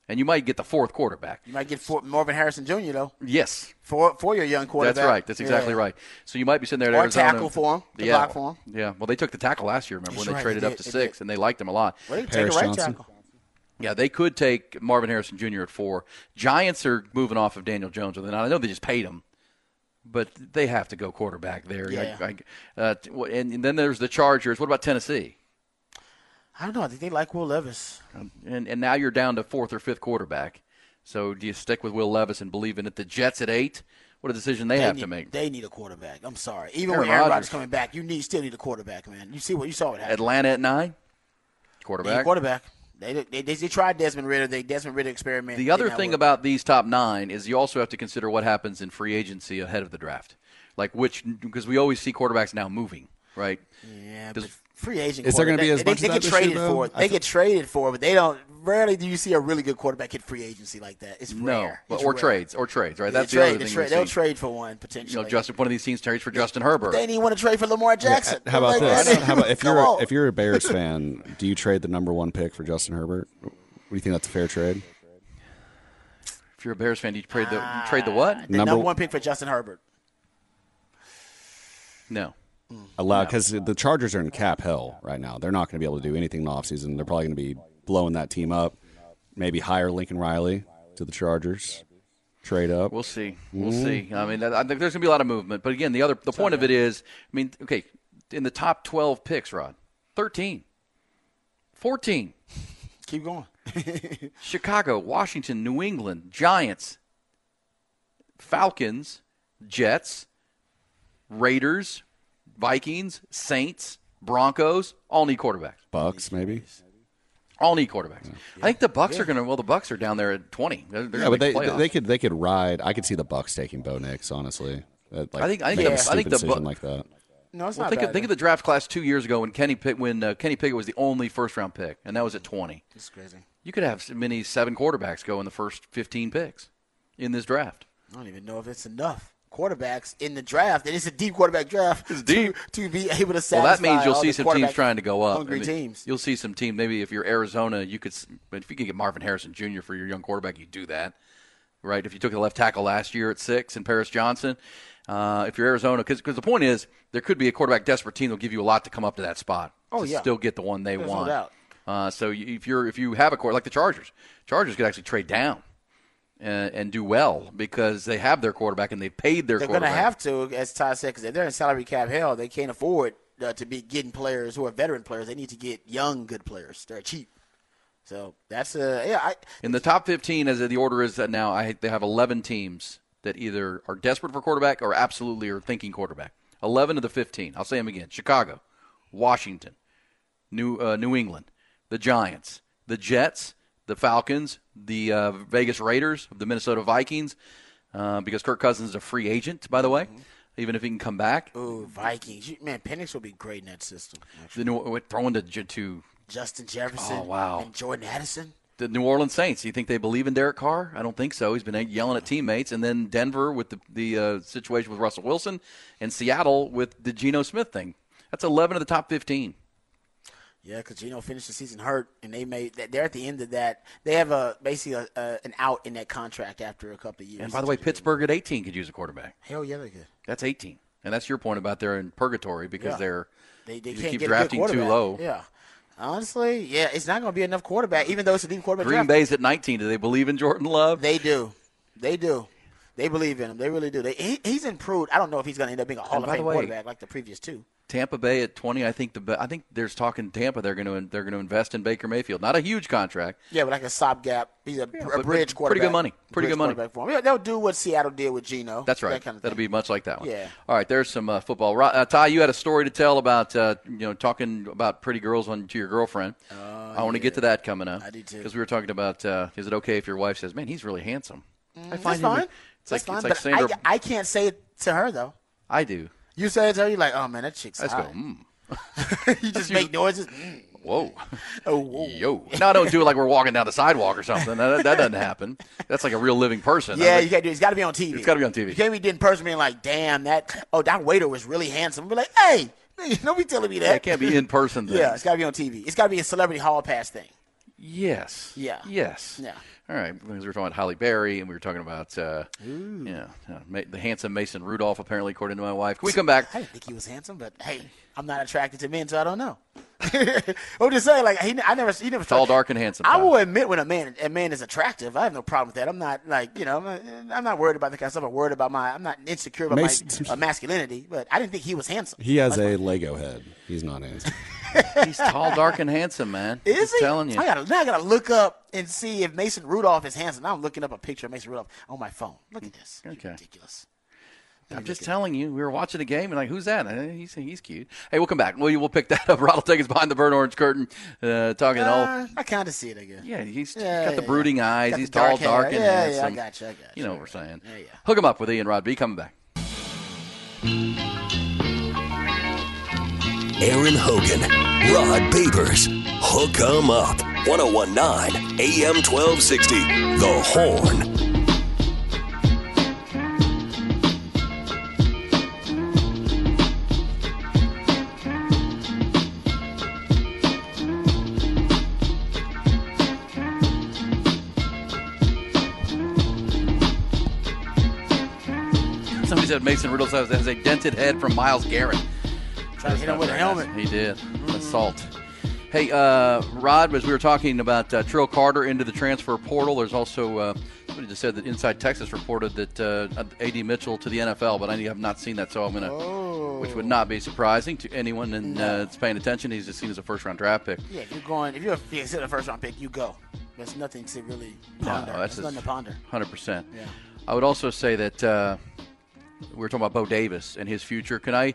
Speaker 3: and you might get the fourth quarterback.
Speaker 2: You might get for, Marvin Harrison Jr. though
Speaker 3: Yes,
Speaker 2: for for your young quarterback.
Speaker 3: That's right. That's exactly
Speaker 2: Yeah.
Speaker 3: right. So you might be sitting there at
Speaker 2: Or
Speaker 3: Arizona.
Speaker 2: tackle for him, to
Speaker 3: yeah.
Speaker 2: block for him.
Speaker 3: Yeah. Well, they took the tackle last year. Remember
Speaker 2: That's
Speaker 3: when
Speaker 2: right,
Speaker 3: they traded
Speaker 2: they
Speaker 3: up to
Speaker 2: they
Speaker 3: six,
Speaker 2: did.
Speaker 3: and they liked him a lot.
Speaker 2: Well, they can take a right
Speaker 4: Johnson.
Speaker 2: tackle.
Speaker 3: Yeah, they could take Marvin Harrison Jr. at four. Giants are moving off of Daniel Jones. Now I know they just paid him, but they have to go quarterback there.
Speaker 2: Yeah.
Speaker 3: I- I- uh, and, and then there's the Chargers. What about Tennessee?
Speaker 2: I don't know. I think they like Will Levis.
Speaker 3: And and now you're down to fourth or fifth quarterback. So do you stick with Will Levis and believe in it? The Jets at eight. What a decision they,
Speaker 2: They
Speaker 3: have
Speaker 2: need,
Speaker 3: to make.
Speaker 2: They need a quarterback. I'm sorry. Even
Speaker 3: Aaron
Speaker 2: when Aaron
Speaker 3: Rodgers.
Speaker 2: Coming back, you need still need a quarterback, man. You see what you saw what happened.
Speaker 3: Atlanta at nine.
Speaker 2: They need
Speaker 3: Quarterback.
Speaker 2: quarterback. They, they, they, they tried Desmond Ridder. They Desmond Ridder experiment.
Speaker 3: The other thing
Speaker 2: work.
Speaker 3: about these top nine is you also have to consider what happens in free agency ahead of the draft, like which because we always see quarterbacks now moving, right?
Speaker 2: yeah,
Speaker 3: Does-
Speaker 2: but free agent.
Speaker 4: Is there gonna be as
Speaker 2: they,
Speaker 4: much
Speaker 2: they,
Speaker 4: of
Speaker 2: get
Speaker 4: that this
Speaker 2: traded
Speaker 4: year, though?
Speaker 2: for.
Speaker 4: I
Speaker 2: They
Speaker 4: th-
Speaker 2: get traded for, but they don't. Rarely do you see a really good quarterback hit free agency like that. It's
Speaker 3: No,
Speaker 2: rare.
Speaker 3: but
Speaker 2: It's
Speaker 3: or
Speaker 2: rare.
Speaker 3: trades or trades, right?
Speaker 2: They
Speaker 3: That's the
Speaker 2: trade,
Speaker 3: other
Speaker 2: they
Speaker 3: thing.
Speaker 2: trade-
Speaker 3: we've
Speaker 2: They'll
Speaker 3: seen.
Speaker 2: trade for one potentially.
Speaker 3: You
Speaker 2: potentially.
Speaker 3: know, Justin. One of these teams trades for Justin Herbert.
Speaker 2: They didn't want to trade for Lamar Jackson.
Speaker 4: How about
Speaker 2: Like,
Speaker 4: this? How about if you're
Speaker 2: on.
Speaker 4: if you're a Bears fan, do you trade the number one pick for Justin Herbert? What Do you think that's a fair trade?
Speaker 3: If you're a Bears fan, do you trade the you trade the ah, what?
Speaker 2: the
Speaker 4: Number-
Speaker 2: number one pick for Justin Herbert.
Speaker 3: No.
Speaker 4: Allowed because the Chargers are in cap hell right now. They're not going to be able to do anything in the offseason. They're probably going to be blowing that team up. Maybe hire Lincoln Riley to the Chargers, trade up.
Speaker 3: We'll see. We'll
Speaker 2: Mm-hmm.
Speaker 3: see. I mean, I think there's going to be a lot of movement. But again, the other the point of it is, I mean, okay, in the top 12 picks, Rod, 13, 14,
Speaker 2: Keep going.
Speaker 3: Chicago, Washington, New England, Giants, Falcons, Jets, Raiders, Vikings, Saints, Broncos, all need quarterbacks.
Speaker 4: Bucks maybe.
Speaker 3: All need quarterbacks. I think the Bucks are going to. Well, the Bucks are down there at 20. They're, they're
Speaker 4: Yeah, but they
Speaker 3: the
Speaker 4: they could they could ride. I could see the Bucks taking Bo Nix. Honestly, That, like,
Speaker 3: I think- I think
Speaker 4: make a
Speaker 2: the- I
Speaker 3: think the Bu-
Speaker 4: decision like that.
Speaker 2: No, it's
Speaker 3: Well,
Speaker 2: not
Speaker 3: think
Speaker 2: bad.
Speaker 3: of, think of the draft class two years ago when Kenny Pick, when uh, Kenny Pickett was the only first round pick, and that was at 20.
Speaker 2: It's crazy.
Speaker 3: You could have many seven quarterbacks go in the first 15 picks in this draft.
Speaker 2: I don't even know if it's enough quarterbacks in the draft. And it's a deep quarterback draft.
Speaker 3: It's deep.
Speaker 2: to, to be able to satisfy.
Speaker 3: Well, that means you'll see some teams trying to go up.
Speaker 2: Hungry
Speaker 3: I mean,
Speaker 2: teams.
Speaker 3: You'll see some team. Maybe if you're Arizona, you could. But if you could get Marvin Harrison Jr. for your young quarterback, you do that, right? If you took the left tackle last year at six and Paris Johnson, uh, if you're Arizona, because the point is there could be a quarterback desperate team that'll give you a lot to come up to that spot.
Speaker 2: Oh,
Speaker 3: to
Speaker 2: yeah.
Speaker 3: still get the one they
Speaker 2: There's no
Speaker 3: want.
Speaker 2: doubt.
Speaker 3: Uh, so if you're if you have a court like the Chargers, Chargers could actually trade down. And, and do well because they have their quarterback and they paid their quarterback.
Speaker 2: They're going to have to, as Todd said, because they're in salary cap hell. They can't afford uh, to be getting players who are veteran players. They need to get young, good players. They're cheap. So that's uh, yeah. I,
Speaker 3: In the top 15, as the order is now, I, they have 11 teams that either are desperate for quarterback or absolutely are thinking quarterback. 11 of the 15. I'll say them again: Chicago, Washington, New uh, New England, the Giants, the Jets, the Falcons, the uh, Vegas Raiders, the Minnesota Vikings, uh, because Kirk Cousins is a free agent, by the way, even if he can come back.
Speaker 2: Ooh, Vikings. Man, Penix will be great in that system. actually.
Speaker 3: The New, throwing to, to
Speaker 2: Justin Jefferson
Speaker 3: Oh, wow.
Speaker 2: and Jordan Addison.
Speaker 3: the New Orleans Saints. Do you think they believe in Derek Carr? I don't think so. He's been yelling at teammates, and then Denver with the the uh, situation with Russell Wilson, and Seattle with the Geno Smith thing. That's eleven of the top fifteen.
Speaker 2: Yeah, because Geno finished the season hurt, and they made that. They're at the end of that. They have a basically a, a, an out in that contract after a couple of years.
Speaker 3: And by the way, Pittsburgh at eighteen could use a quarterback.
Speaker 2: hell yeah, they could.
Speaker 3: That's eighteen, and that's your point about they're in purgatory because
Speaker 2: Yeah.
Speaker 3: they're
Speaker 2: They, they can't
Speaker 3: keep
Speaker 2: get
Speaker 3: drafting too low.
Speaker 2: Yeah, honestly, yeah, it's not going to be enough quarterback, even though it's a deep quarterback.
Speaker 3: Green
Speaker 2: draft.
Speaker 3: Bay's at nineteen. Do they believe in Jordan Love?
Speaker 2: They do, they do. They believe in him. They really do. They, he, he's improved. I don't know if he's going to end up being a Hall
Speaker 3: And
Speaker 2: of Fame
Speaker 3: way-
Speaker 2: quarterback like the previous two.
Speaker 3: Tampa Bay at twenty. I think the I think there's talk in Tampa they're going to they're going to invest in Baker Mayfield. Not a huge contract.
Speaker 2: Yeah, but like a stopgap. He's a, a bridge
Speaker 3: but pretty
Speaker 2: quarterback.
Speaker 3: good money. Pretty good money.
Speaker 2: For him. Yeah, they'll do what Seattle did with Geno.
Speaker 3: That's right.
Speaker 2: That kind of
Speaker 3: That'll
Speaker 2: thing.
Speaker 3: be much like that one.
Speaker 2: Yeah.
Speaker 3: All right. There's some uh, football. Uh, Ty, you had a story to tell about uh, you know talking about pretty girls on to your girlfriend. I want to get to that coming up.
Speaker 2: Oh, I do too.
Speaker 3: Because we were talking about uh, is it okay if your wife says, "Man, he's really handsome." I
Speaker 2: Mm, That's
Speaker 3: find him-
Speaker 2: fine.
Speaker 3: It's
Speaker 2: That's
Speaker 3: like
Speaker 2: fine.
Speaker 3: it's like
Speaker 2: but
Speaker 3: Sandra.
Speaker 2: I, I can't say it to her though.
Speaker 3: I do.
Speaker 2: You say it to her, you're like, oh man, that chick's
Speaker 3: I just go, mm,
Speaker 2: you just make noises. Mm.
Speaker 3: whoa,
Speaker 2: Oh, whoa.
Speaker 3: yo. No, don't do it like we're walking down the sidewalk or something. That, that doesn't happen. That's like a real living person.
Speaker 2: Yeah,
Speaker 3: I
Speaker 2: you got to do. it. It's got to be on TV.
Speaker 3: It's gotta be on TV.
Speaker 2: You can't be in person being like, "Damn, that oh that waiter was really handsome." Be like, "Hey, don't be telling me that."
Speaker 3: it can't be in person. Then.
Speaker 2: Yeah, it's got to be on TV. It's got to be a celebrity hall pass thing.
Speaker 3: Yes.
Speaker 2: Yeah.
Speaker 3: Yes.
Speaker 2: Yeah.
Speaker 3: All right, because we were talking about Halle Berry, and we were talking about uh, yeah, uh, Ma- the handsome Mason Rudolph. Apparently, according to my wife. Can we come back?
Speaker 2: I didn't think he was handsome, but hey, I'm not attracted to men, so I don't know. I'm just saying, like he, I never, he never
Speaker 3: Tall, dark, and handsome.
Speaker 2: I
Speaker 3: Ty.
Speaker 2: will admit when a man a man is attractive. I have no problem with that. I'm not like you know I'm not, I'm not worried about the kind of stuff. I'm worried about my I'm not insecure about
Speaker 4: Mason-
Speaker 2: my uh, masculinity. But I didn't think he was handsome.
Speaker 4: He has a Lego head. He's not handsome.
Speaker 3: He's tall, dark, and handsome, man.
Speaker 2: Is
Speaker 3: Just
Speaker 2: he?
Speaker 3: telling you.
Speaker 2: I gotta now I gotta look up and see if Mason Rudolph is handsome. Now I'm looking up a picture of Mason Rudolph on my phone. Look at this. It's
Speaker 3: Okay.
Speaker 2: ridiculous.
Speaker 3: I'm just telling you. We were watching the game, and like, who's that? Uh, He's he's cute. Hey, we'll come back. We'll we'll pick that up. Rod will take us behind the burnt orange curtain, uh, talking all.
Speaker 2: Uh, I kind of see it. again.
Speaker 3: Yeah, he's
Speaker 2: Yeah,
Speaker 3: got the brooding
Speaker 2: yeah.
Speaker 3: eyes.
Speaker 2: Got
Speaker 3: he's tall,
Speaker 2: dark
Speaker 3: dark, and
Speaker 2: Yeah, yeah, I
Speaker 3: handsome.
Speaker 2: got you, I got
Speaker 3: You
Speaker 2: you.
Speaker 3: know what we're saying.
Speaker 2: Yeah, yeah.
Speaker 3: Hook him up with Ian Rod B. Coming back.
Speaker 1: Aaron Hogan, Rod Babers, Hook 'em Up, 1019 AM 1260, The Horn.
Speaker 3: Somebody said Mason has has a dented head from Myles Garrett.
Speaker 2: Trying to hit him with a helmet.
Speaker 3: He did. Assault. Hey, uh, Rod, as we were talking about uh, Trill Carter into the transfer portal, there's also uh, somebody just said that Inside Texas reported that uh, Ad Mitchell to the NFL, but I have not seen that, so I'm gonna, which would not be surprising to anyone and uh, that's paying attention. He's just seen as a first round draft pick.
Speaker 2: Yeah, if you're going, if you're consider a first round pick, you go. There's nothing to really ponder.
Speaker 3: No,
Speaker 2: that's nothing to ponder.
Speaker 3: Hundred percent.
Speaker 2: Yeah.
Speaker 3: I would also say that uh, we were talking about Bo Davis and his future. Can I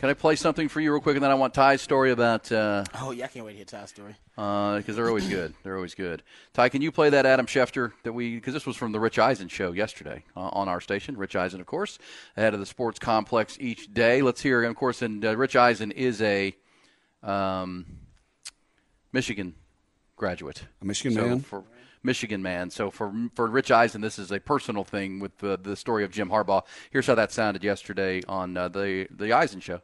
Speaker 3: can I play something for you real quick, and then I want Ty's story about uh,
Speaker 2: Oh yeah, I can't wait to hear Ty's story.
Speaker 3: because they're always good. They're always good. Ty, can you play that Adam Schefter that we because this was from the Rich Eisen show yesterday uh, on our station. Rich Eisen, of course, ahead of the sports complex each day. Let's hear, of course, and uh, Rich Eisen is a um, Michigan graduate,
Speaker 4: A Michigan
Speaker 3: So
Speaker 4: man?
Speaker 3: For, Michigan man. So for for Rich Eisen, this is a personal thing with the, the story of Jim Harbaugh. Here's how that sounded yesterday on uh, the the Eisen show.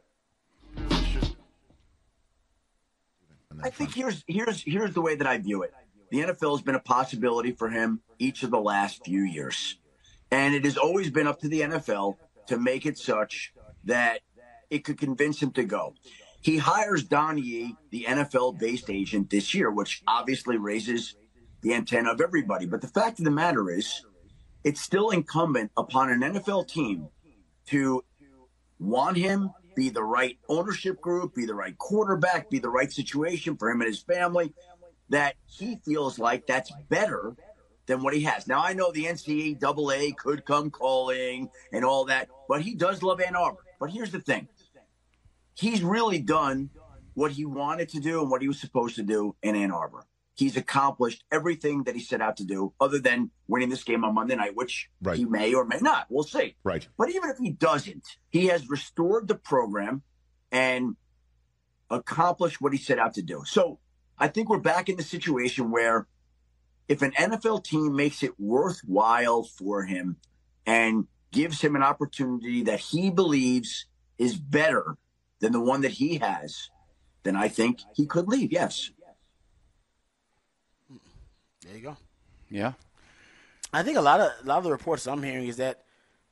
Speaker 5: I think here's here's here's the way that I view it. The NFL has been a possibility for him each of the last few years. And it has always been up to the NFL to make it such that it could convince him to go. He hires Don Yee, the NFL based agent this year, which obviously raises the antenna of everybody. But the fact of the matter is, it's still incumbent upon an NFL team to want him, be the right ownership group, be the right quarterback, be the right situation for him and his family, that he feels like that's better than what he has. Now, I know the NCAA could come calling and all that, but he does love Ann Arbor. But here's the thing he's really done what he wanted to do and what he was supposed to do in Ann Arbor. He's accomplished everything that he set out to do, other than winning this game on Monday night, which
Speaker 6: Right.
Speaker 5: he may or may not. We'll see.
Speaker 6: Right.
Speaker 5: But even if he doesn't, he has restored the program and accomplished what he set out to do. So I think we're back in the situation where if an NFL team makes it worthwhile for him and gives him an opportunity that he believes is better than the one that he has, then I think he could leave. Yes.
Speaker 2: There you go.
Speaker 3: Yeah.
Speaker 2: I think a lot of a lot of the reports I'm hearing is that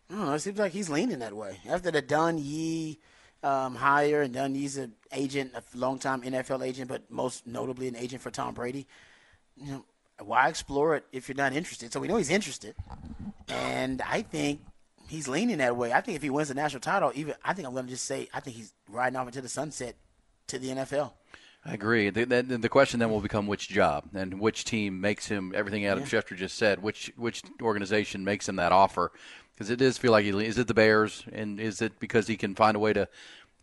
Speaker 2: I don't know. It seems like he's leaning that way after the Don Yee um, hire, and Don Yee's an agent, a longtime NFL agent, but most notably an agent for Tom Brady. You know, why explore it if you're not interested? So we know he's interested, and I think he's leaning that way. I think if he wins the national title, even I think I'm going to just say I think he's riding off into the sunset to the NFL.
Speaker 3: I agree. The, the, the question then will become which job and which team makes him everything Adam Schefter just said. Which which organization makes him that offer? Because it does feel like he is it the Bears, and is it because he can find a way to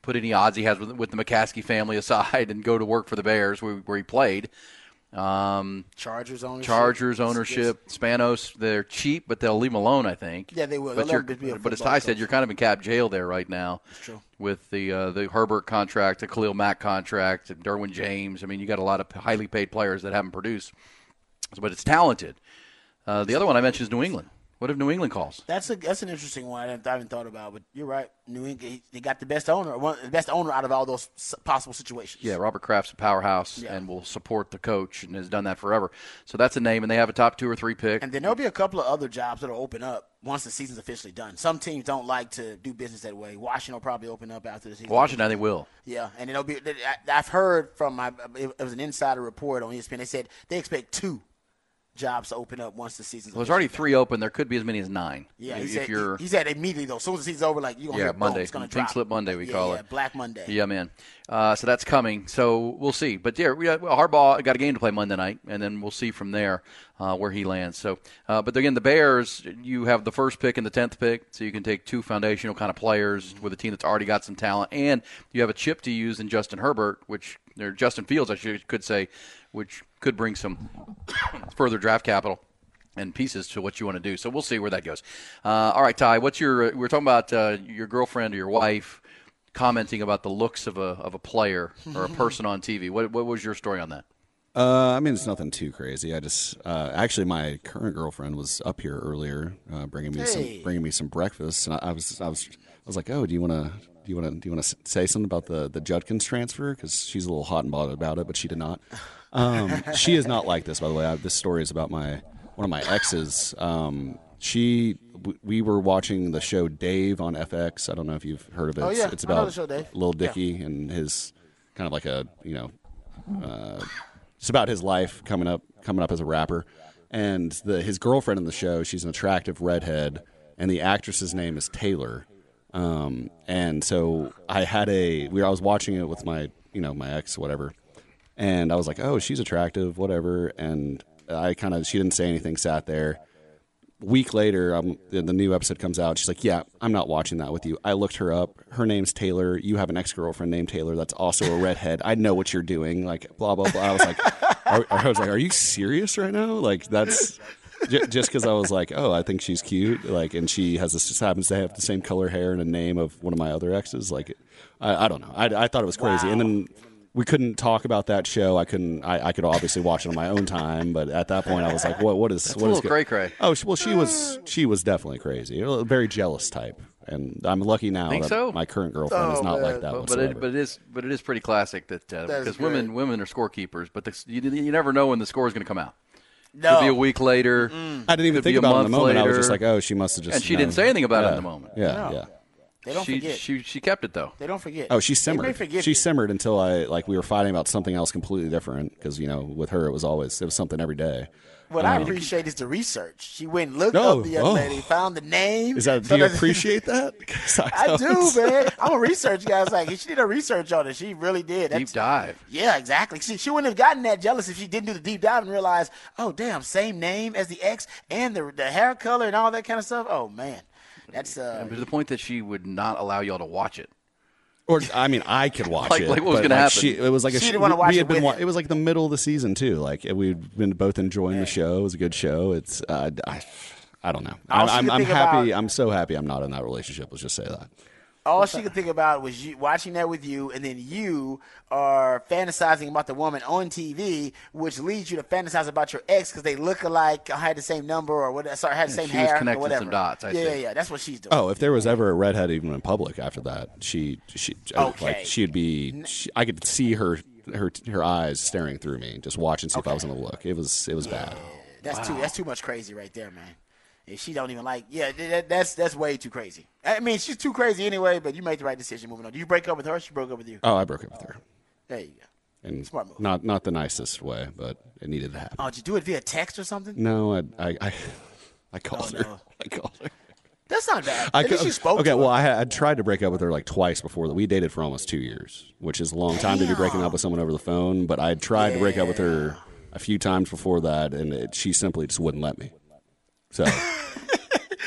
Speaker 3: put any odds he has with, with the McCaskey family aside and go to work for the Bears where, where he played. Um,
Speaker 2: Chargers ownership.
Speaker 3: Chargers ownership, Spanos, they're cheap, but they'll leave him alone. I think.
Speaker 2: Yeah, they will.
Speaker 3: But, you're,
Speaker 2: be a
Speaker 3: but as Ty said, you're kind of in cap jail there right now.
Speaker 2: true.
Speaker 3: With the uh, the Herbert contract, the Khalil Mack contract, and Derwin James. I mean, you got a lot of highly paid players that haven't produced, but it's talented. Uh, the other one I mentioned is New England. What if New England calls?
Speaker 2: That's a that's an interesting one. I haven't, I haven't thought about, but you're right. New England, they got the best owner, one the best owner out of all those possible situations.
Speaker 3: Yeah, Robert Kraft's a powerhouse
Speaker 2: Yeah.
Speaker 3: and will support the coach and has done that forever. So that's a name, and they have a top two or three pick.
Speaker 2: And then there'll be a couple of other jobs that'll open up once the season's officially done. Some teams don't like to do business that way. Washington will probably open up after the season.
Speaker 3: Washington, I think, will.
Speaker 2: Yeah, and it'll be. I've heard from my. It was an insider report on ESPN. They said they expect two jobs to open up once the season's.
Speaker 3: Well, there's already three open. There could be as many as nine.
Speaker 2: Yeah,
Speaker 3: if
Speaker 2: he said.
Speaker 3: you're
Speaker 2: he, said immediately though. As soon as the season's over, like you gonna
Speaker 3: Yeah,
Speaker 2: hear, boom,
Speaker 3: Monday.
Speaker 2: it's gonna
Speaker 3: Pink
Speaker 2: drop.
Speaker 3: Slip Monday, we
Speaker 2: Yeah,
Speaker 3: call
Speaker 2: yeah,
Speaker 3: it.
Speaker 2: Black Monday.
Speaker 3: Yeah, man. Uh, so that's coming. So we'll see. But yeah, we, uh, Harbaugh got a game to play Monday night, and then we'll see from there uh, where he lands. So, uh, but again, the Bears, you have the first pick and the tenth pick, so you can take two foundational kind of players with a team that's already got some talent, and you have a chip to use in Justin Herbert, which or Justin Fields, I should could say, which could bring some further draft capital and pieces to what you want to do. So we'll see where that goes. Uh, all right, Ty, what's your? We're talking about uh, your girlfriend or your wife commenting about the looks of a of a player or a person on TV. What what was your story on that?
Speaker 4: Uh, I mean, it's nothing too crazy. I just uh, actually, my current girlfriend was up here earlier, uh, bringing me
Speaker 2: Hey.
Speaker 4: some bringing me some breakfast, and I, I was I was I was like, oh, do you want to do you want to do you want to say something about the the Judkins transfer? Because she's a little hot and bothered about it, but she did not. Um, she is not like this, by the way. I, this story is about my one of my exes. Um, she w- we were watching the show Dave on FX. I don't know if you've heard of it.
Speaker 2: Oh,
Speaker 4: It's-
Speaker 2: yeah.
Speaker 4: it's about
Speaker 2: the show, Dave.
Speaker 4: Lil Dicky and his kind of like a you know it's about his life coming up coming up as a rapper and the his girlfriend in the show she's an attractive redhead and the actress's name is taylor um, and so i had a we i was watching it with my you know my ex whatever and i was like oh she's attractive whatever and i kind of she didn't say anything sat there week later, um, the, new episode comes out. She's like, "Yeah, I'm not watching that with you." I looked her up. Her name's Taylor. You have an ex girlfriend named Taylor. That's also a redhead. I know what you're doing. Like blah blah blah. I was like, are, I was like, "Are you serious right now?" Like that's just because I was like, "Oh, I think she's cute." Like, and she has this just happens to have the same color hair and a name of one of my other exes. Like, I, I don't know. I, I thought it was crazy, and then. We couldn't talk about that show. I couldn't. I, I could obviously watch it on my own time, but at that point, I was like, "What? What is?
Speaker 3: That's
Speaker 4: what
Speaker 3: a
Speaker 4: is
Speaker 3: little cray-cray.
Speaker 4: Oh, well, she was she was definitely crazy, a very jealous type, and I'm lucky now
Speaker 3: Think
Speaker 4: that
Speaker 3: so?
Speaker 4: my current girlfriend is
Speaker 2: Oh,
Speaker 4: not
Speaker 2: man.
Speaker 4: like that
Speaker 3: But, but
Speaker 4: whatsoever.
Speaker 3: it but it is but it is pretty classic that uh,
Speaker 2: That's
Speaker 3: because women women are scorekeepers, but the, you, you never know when the score is going to come out.
Speaker 2: No,
Speaker 3: Could be a week later.
Speaker 4: I didn't even
Speaker 3: could be
Speaker 4: think
Speaker 3: a
Speaker 4: about it in the
Speaker 3: month
Speaker 4: moment. I was just like, oh, she must have just.
Speaker 3: And she
Speaker 4: you
Speaker 3: didn't say anything about it
Speaker 4: yeah,
Speaker 3: in the moment.
Speaker 4: Yeah,
Speaker 2: No.
Speaker 4: yeah.
Speaker 2: They don't
Speaker 3: She,
Speaker 2: forget.
Speaker 3: she she kept it though.
Speaker 2: they don't forget.
Speaker 4: Oh, she
Speaker 2: They may
Speaker 4: simmered.
Speaker 2: forget
Speaker 4: She
Speaker 2: it.
Speaker 4: simmered until I like we were fighting about something else completely different because you know with her it was always it was something every day.
Speaker 2: What I um, appreciate is the research. She went and looked
Speaker 4: Oh,
Speaker 2: up the young
Speaker 4: oh.
Speaker 2: lady, found the name.
Speaker 4: Is that
Speaker 2: so
Speaker 4: do you
Speaker 2: that-
Speaker 4: appreciate that?
Speaker 2: I
Speaker 4: thought
Speaker 2: do, man. I'm a research guy. I was like, she did her research on it. She really did.
Speaker 3: Deep
Speaker 2: That's-
Speaker 3: dive.
Speaker 2: Yeah, exactly. She, she wouldn't have gotten that jealous if she didn't do the deep dive and realize, oh, damn, same name as the ex and the the hair color and all that kind of stuff. Oh man, that's uh,
Speaker 3: to the point that she would not allow y'all to watch it.
Speaker 4: Or I mean, I could watch
Speaker 3: Like-
Speaker 4: it.
Speaker 3: like what was
Speaker 4: but,
Speaker 3: gonna happen?
Speaker 4: She, it was like a
Speaker 2: She
Speaker 4: sh-
Speaker 2: didn't wanna
Speaker 4: we-
Speaker 2: watch
Speaker 4: we
Speaker 2: it
Speaker 4: had been.
Speaker 2: with
Speaker 4: wa- It was like the middle of the season too. Like we'd been both enjoying the show. It was a good show. It's uh, I, I don't know. I'm, I'm, I'm happy.
Speaker 2: about-
Speaker 4: I'm so happy. I'm not in that relationship. Let's just say that.
Speaker 2: All she could think about was you watching that with you, and then you are fantasizing about the woman on TV, which leads you to fantasize about your ex because they look alike, or had the same number, or what? Sorry, had the same
Speaker 3: she was
Speaker 2: hair,
Speaker 3: connecting
Speaker 2: or whatever.
Speaker 3: some dots, I
Speaker 2: yeah,
Speaker 3: see.
Speaker 2: yeah, yeah. That's what she's doing.
Speaker 4: Oh, if there was ever a redhead even in public after that, she she uh,
Speaker 2: Okay.
Speaker 4: like she'd be. She, I could see her her her eyes staring through me, just watching see if I was gonna look. It was it was bad.
Speaker 2: That's too. That's too much crazy right there, man. If she don't even like, yeah, that, that's that's way too crazy. I mean, she's too crazy anyway. But you made the right decision moving on. Do you break up with her? Or she broke up with you.
Speaker 4: Oh, I broke up with her, oh,
Speaker 2: There you go.
Speaker 4: and
Speaker 2: Smart move.
Speaker 4: not not the nicest way, but it needed to happen.
Speaker 2: Oh, did you do it via text or something?
Speaker 4: No, I I I, I called
Speaker 2: Oh,
Speaker 4: her.
Speaker 2: no.
Speaker 4: I called her.
Speaker 2: That's not bad.
Speaker 4: I
Speaker 2: At least you spoke.
Speaker 4: okay, well. I had I tried to break up with her like twice before that. We dated for almost two years, which is a long time to be breaking up with someone over the phone. But I tried to break up with her a few times before that, and it, she simply just wouldn't let me. So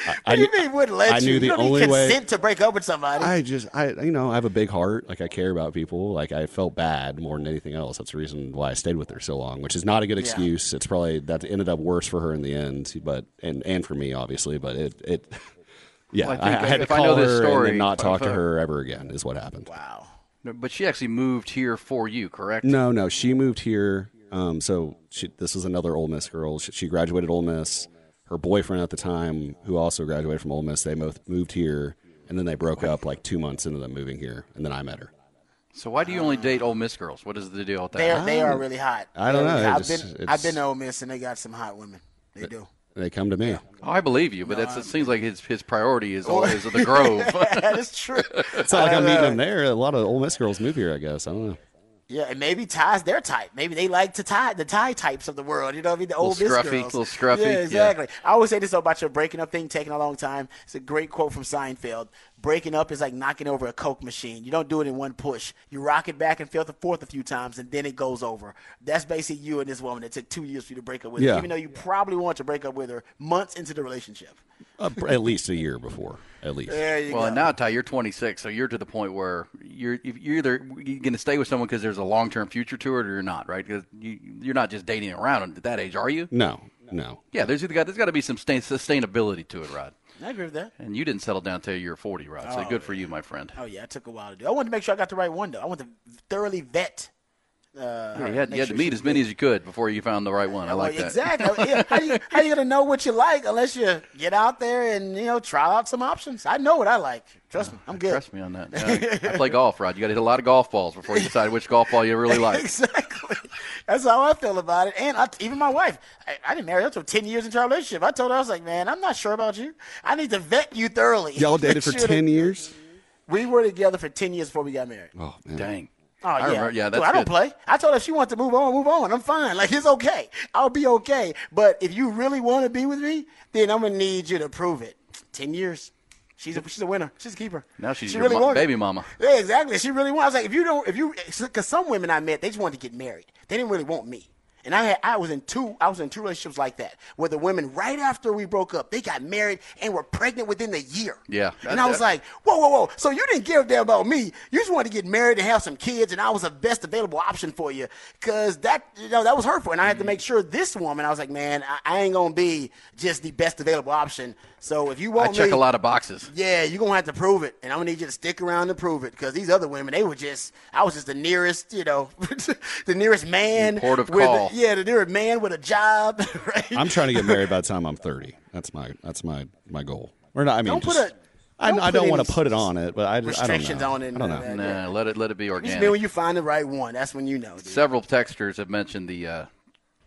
Speaker 4: I, I
Speaker 2: What do you
Speaker 4: knew-
Speaker 2: mean wouldn't let
Speaker 4: I
Speaker 2: you?
Speaker 4: knew
Speaker 2: you
Speaker 4: the
Speaker 2: don't
Speaker 4: only
Speaker 2: need
Speaker 4: way-
Speaker 2: consent to break up with somebody.
Speaker 4: I just, I, you know, I have a big heart. Like I care about people. Like I felt bad more than anything else. That's the reason why I stayed with her so long. Which is not a good excuse. It's probably that ended up worse for her in the end, but and and for me obviously. But it it, yeah,
Speaker 3: Well, I
Speaker 4: I, I had to
Speaker 3: if I
Speaker 4: call
Speaker 3: this
Speaker 4: her and
Speaker 3: story,
Speaker 4: then not talk to her ever again. Is what happened.
Speaker 2: wow.
Speaker 3: But she actually moved here for you, correct?
Speaker 4: No, no, she moved here. Um, so she, this was another Ole Miss girl. She, she graduated Ole Miss. Her boyfriend at the time, who also graduated from Ole Miss, they both moved here, and then they broke up like two months into them moving here, and then I met her.
Speaker 3: So why do you only date Ole Miss girls? What is the deal with that?
Speaker 2: They are, they are really hot.
Speaker 4: I don't
Speaker 2: They're really
Speaker 4: know,
Speaker 2: I've
Speaker 4: just-
Speaker 2: been I've been to Ole Miss and they got some hot women. They do.
Speaker 4: They come to me.
Speaker 3: Oh, I believe you, but that's, it seems like his his priority is oh, always the Grove.
Speaker 2: that is true.
Speaker 4: It's not like
Speaker 2: I
Speaker 4: I'm meeting them there. A lot of Ole Miss girls move here, I guess. I don't know.
Speaker 2: Yeah, and maybe Ty's their type. Maybe they like to tie the tie types of the world. You know what I mean? The old
Speaker 3: Little
Speaker 2: Miss
Speaker 3: scruffy,
Speaker 2: girls.
Speaker 3: little scruffy,
Speaker 2: Yeah,
Speaker 3: yeah.
Speaker 2: exactly. I always say this about your breaking up thing taking a long time. It's a great quote from Seinfeld. Breaking up is like knocking over a Coke machine. You don't do it in one push. You rock it back and feel the fourth a few times, and then it goes over. That's basically you and this woman. It took two years for you to break up with her,
Speaker 4: Yeah.
Speaker 2: even though you probably want to break up with her months into the relationship.
Speaker 4: Uh, at least a year before, at least.
Speaker 2: There you
Speaker 3: well,
Speaker 2: go.
Speaker 3: and now Ty, you're 26, so you're to the point where you're you're either you're going to stay with someone because there's a long term future to it, or you're not, right? Because you, you're not just dating around at that age, are you?
Speaker 4: No, no.
Speaker 3: Yeah, there's either got there's got to be some sustain, sustainability to it, Rod.
Speaker 2: I agree with that.
Speaker 3: And you didn't settle down until you're 40, Rod. So
Speaker 2: Oh,
Speaker 3: good for you, my friend.
Speaker 2: Oh yeah, it took a while to do. I wanted to make sure I got the right one though. I want to thoroughly vet. Uh,
Speaker 3: Yeah, you had, you had to meet as many as you could before you found the right one. I
Speaker 2: Well,
Speaker 3: like that.
Speaker 2: Exactly. Yeah, how you how you gonna know what you like unless you get out there and you know try out some options? I know what I like. Trust me, I'm good.
Speaker 3: Trust me on that. Uh, I play golf, Rod. You got to hit a lot of golf balls before you decide which golf ball you really like.
Speaker 2: exactly. That's how I feel about it. And I, even my wife, I, I didn't marry her until 10 years into our relationship. I told her, I was like, man, I'm not sure about you. I need to vet you thoroughly.
Speaker 4: Y'all dated for
Speaker 2: Make sure that-
Speaker 4: 10 years?
Speaker 2: We were together for 10 years before we got married.
Speaker 4: Oh, man.
Speaker 3: Dang.
Speaker 2: Oh,
Speaker 3: I
Speaker 2: yeah.
Speaker 3: remember- yeah,
Speaker 2: Dude, I don't
Speaker 3: good.
Speaker 2: play. I told her if she wants to move on, move on. I'm fine. Like, it's okay. I'll be okay. But if you really want to be with me, then I'm going to need you to prove it. 10 years. She's a, she's a winner. She's a keeper.
Speaker 3: Now she's
Speaker 2: she
Speaker 3: your
Speaker 2: really
Speaker 3: mo- baby mama.
Speaker 2: Yeah, exactly. She really wanted. I was like, if you don't, if you, because some women I met, they just wanted to get married. They didn't really want me. And I had, I was in two, I was in two relationships like that, where the women right after we broke up, they got married and were pregnant within the year.
Speaker 3: Yeah.
Speaker 2: And I was like, whoa, whoa, whoa. So you didn't give a damn about me. You just wanted to get married and have some kids, and I was the best available option for you. Cause that, you know, that was hurtful. And I had to mm-hmm. make sure this woman, I was like, man, I, I ain't gonna be just the best available option. So if you want, I
Speaker 3: check
Speaker 2: me,
Speaker 3: a lot of boxes.
Speaker 2: yeah, you're gonna have to prove it, and I'm gonna need you to stick around to prove it. Because these other women, they were just, I was just the nearest, you know, the nearest man.
Speaker 3: Port of
Speaker 2: with
Speaker 3: call.
Speaker 2: yeah, the nearest man with a job. Right?
Speaker 4: I'm trying to get married by the time I'm 30. That's my that's my my goal. Or not, I mean,
Speaker 2: Don't put
Speaker 4: just-
Speaker 2: a-
Speaker 4: I,
Speaker 2: don't
Speaker 4: I don't want to put it on it, but I just I don't know.
Speaker 2: on it
Speaker 4: I don't know.
Speaker 2: that.
Speaker 3: Nah, let it let it be
Speaker 2: Just
Speaker 3: organic.
Speaker 2: mean when you find the right one, that's when you know. Dude.
Speaker 3: Several texters have mentioned the uh,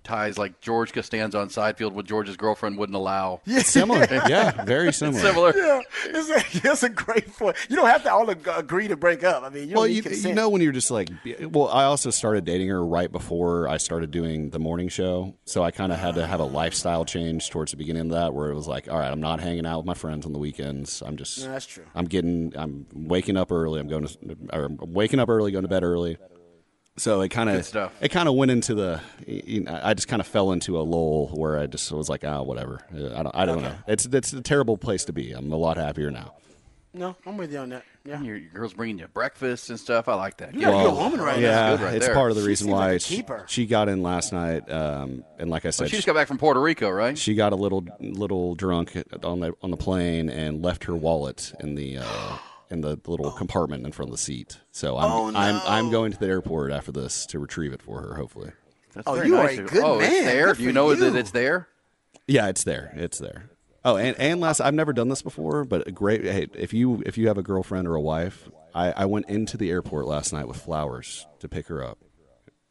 Speaker 3: ties like George Costanza on Seinfeld with George's girlfriend wouldn't allow.
Speaker 2: Yeah.
Speaker 4: Similar, yeah, very similar.
Speaker 3: Similar.
Speaker 2: Yeah, it's a, it's a great point. You don't have to all agree to break up. I mean, you
Speaker 4: Well, you, you know when you're just like, well, I also started dating her right before I started doing the morning show, so I kind of had to have a lifestyle change towards the beginning of that, where it was like, all right, I'm not hanging out with my friends on the weekends. I'm just,
Speaker 2: No, that's true.
Speaker 4: I'm getting, I'm waking up early. I'm going to, or I'm waking up early, going to bed early. So it kind of, it kind of went into the, you know, I just kind of fell into a lull where I just was like, ah, whatever. I don't, I don't know. It's, it's a terrible place to be. I'm a lot happier now.
Speaker 2: No, I'm with you on that. Yeah.
Speaker 3: Your, your girl's bringing you breakfast and stuff. I like that.
Speaker 2: You gotta be a woman right
Speaker 4: yeah,
Speaker 2: now.
Speaker 3: good right
Speaker 4: it's
Speaker 3: there.
Speaker 4: part of the
Speaker 2: She
Speaker 4: reason
Speaker 2: seems
Speaker 4: why
Speaker 2: like
Speaker 4: she,
Speaker 2: keeper.
Speaker 4: she got in last night. Um, and like I said,
Speaker 3: She just got back from Puerto Rico, right?
Speaker 4: she got a little little drunk on the on the plane and left her wallet in the uh, in the little oh. compartment in front of the seat. So I'm
Speaker 2: Oh, no.
Speaker 4: I'm I'm going to the airport after this to retrieve it for her. Hopefully,
Speaker 3: That's
Speaker 2: Oh,
Speaker 3: very
Speaker 2: you are a
Speaker 3: of
Speaker 2: good
Speaker 3: Oh, it's there.
Speaker 2: Good
Speaker 3: Do you know
Speaker 2: you.
Speaker 3: that it's there?
Speaker 4: yeah, it's there. It's there. Oh, and and last I've never done this before, but a great. Hey, if you if you have a girlfriend or a wife, I, I went into the airport last night with flowers to pick her up,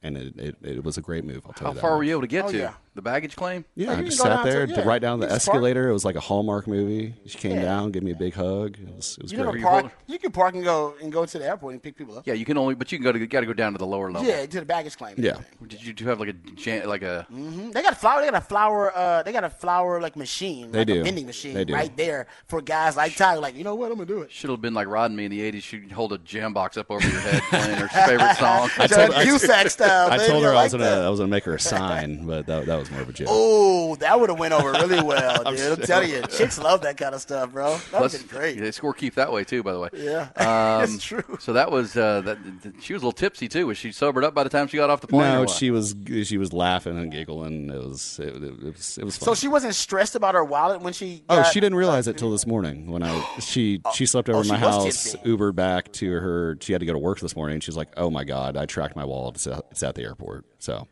Speaker 4: and it it, it was a great move. I'll tell
Speaker 3: How
Speaker 4: you that.
Speaker 3: How far
Speaker 4: much.
Speaker 3: were you able to get
Speaker 2: Oh,
Speaker 3: to?
Speaker 2: yeah.
Speaker 3: The baggage claim?
Speaker 4: Yeah, I just sat there,
Speaker 2: to-
Speaker 4: to
Speaker 2: yeah.
Speaker 4: right down the
Speaker 2: You just park.
Speaker 4: escalator. It was like a Hallmark movie. She came
Speaker 2: Yeah.
Speaker 4: down, gave me a big hug. It was, it was
Speaker 2: You
Speaker 4: great.
Speaker 2: never park. You can park and go and go to the airport and pick people up.
Speaker 3: Yeah, you can only, but you can go to, got to go down to the lower level.
Speaker 2: Yeah, to the baggage claim.
Speaker 4: Yeah.
Speaker 2: everything.
Speaker 3: Did you do have like a, jan- like a,
Speaker 2: Mhm. They got a flower. They got a flower. Uh, they got a flower like machine.
Speaker 4: They
Speaker 2: like
Speaker 4: do.
Speaker 2: A vending machine
Speaker 4: They do.
Speaker 2: right there for guys like Tyler. Like you know what? I'm gonna do it.
Speaker 3: should have been like Rod and me in the 80s. She'd hold a jam box up over your head playing her favorite song.
Speaker 4: I
Speaker 2: John
Speaker 4: told- I-
Speaker 2: Cusack style.
Speaker 4: I told her I
Speaker 2: like
Speaker 4: was gonna
Speaker 2: that.
Speaker 4: I was gonna make her a sign, but that, that was more of a joke.
Speaker 2: Oh, that would have went over really well, dude. I'm, telling you, chicks love that kind of stuff, bro. That would
Speaker 3: Plus,
Speaker 2: have been great.
Speaker 3: They score keep that way too, by the way.
Speaker 2: Yeah,
Speaker 3: Um,
Speaker 2: it's true.
Speaker 3: So that was uh, that. She was a little tipsy too. Was she sobered up by the time she got off the plane?
Speaker 4: no, she was she was laughing and giggling. It was it, it was it was fun.
Speaker 2: So she wasn't stressed about her wallet when she.
Speaker 4: Oh, she didn't realize it till this morning when I she she slept over
Speaker 2: oh,
Speaker 4: my house,
Speaker 2: tipsy.
Speaker 4: Ubered back to her. She had to go to work this morning. She's like, "Oh my god, I tracked my wallet. It's at, it's at the airport." So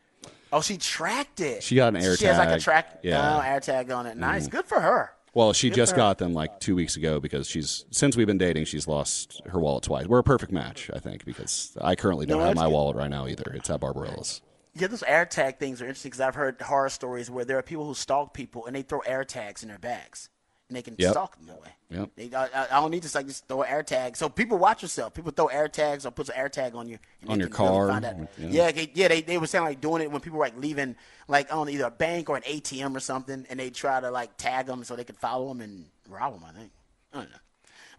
Speaker 2: Oh, she tracked it.
Speaker 4: She got an air
Speaker 2: She has like a track.
Speaker 4: Yeah. Mm-hmm.
Speaker 2: Oh, air tag on it. Nice. Good for her.
Speaker 4: Well, she
Speaker 2: Good
Speaker 4: just
Speaker 2: for her.
Speaker 4: got them like two weeks ago because she's since we've been dating, she's lost her wallet twice. We're a perfect match, I think, because I currently don't
Speaker 2: No,
Speaker 4: have
Speaker 2: that's
Speaker 4: my
Speaker 2: good.
Speaker 4: wallet right now either. It's at Barbarella's.
Speaker 2: Yeah, those air tag things are interesting because I've heard horror stories where there are people who stalk people and they throw air tags in their bags and they can
Speaker 4: Yep.
Speaker 2: stalk them that way.
Speaker 4: Yep.
Speaker 2: They, I, I- don't need to like just throw an air tag. So people watch yourself. People throw air tags or put an air tag on you. And
Speaker 4: On your car,
Speaker 2: find
Speaker 4: yeah.
Speaker 2: Yeah, they, yeah. They, they were saying like doing it when people were like leaving like on either a bank or an ATM or something, and they try to like tag them so they could follow them and rob them. I think. I don't know.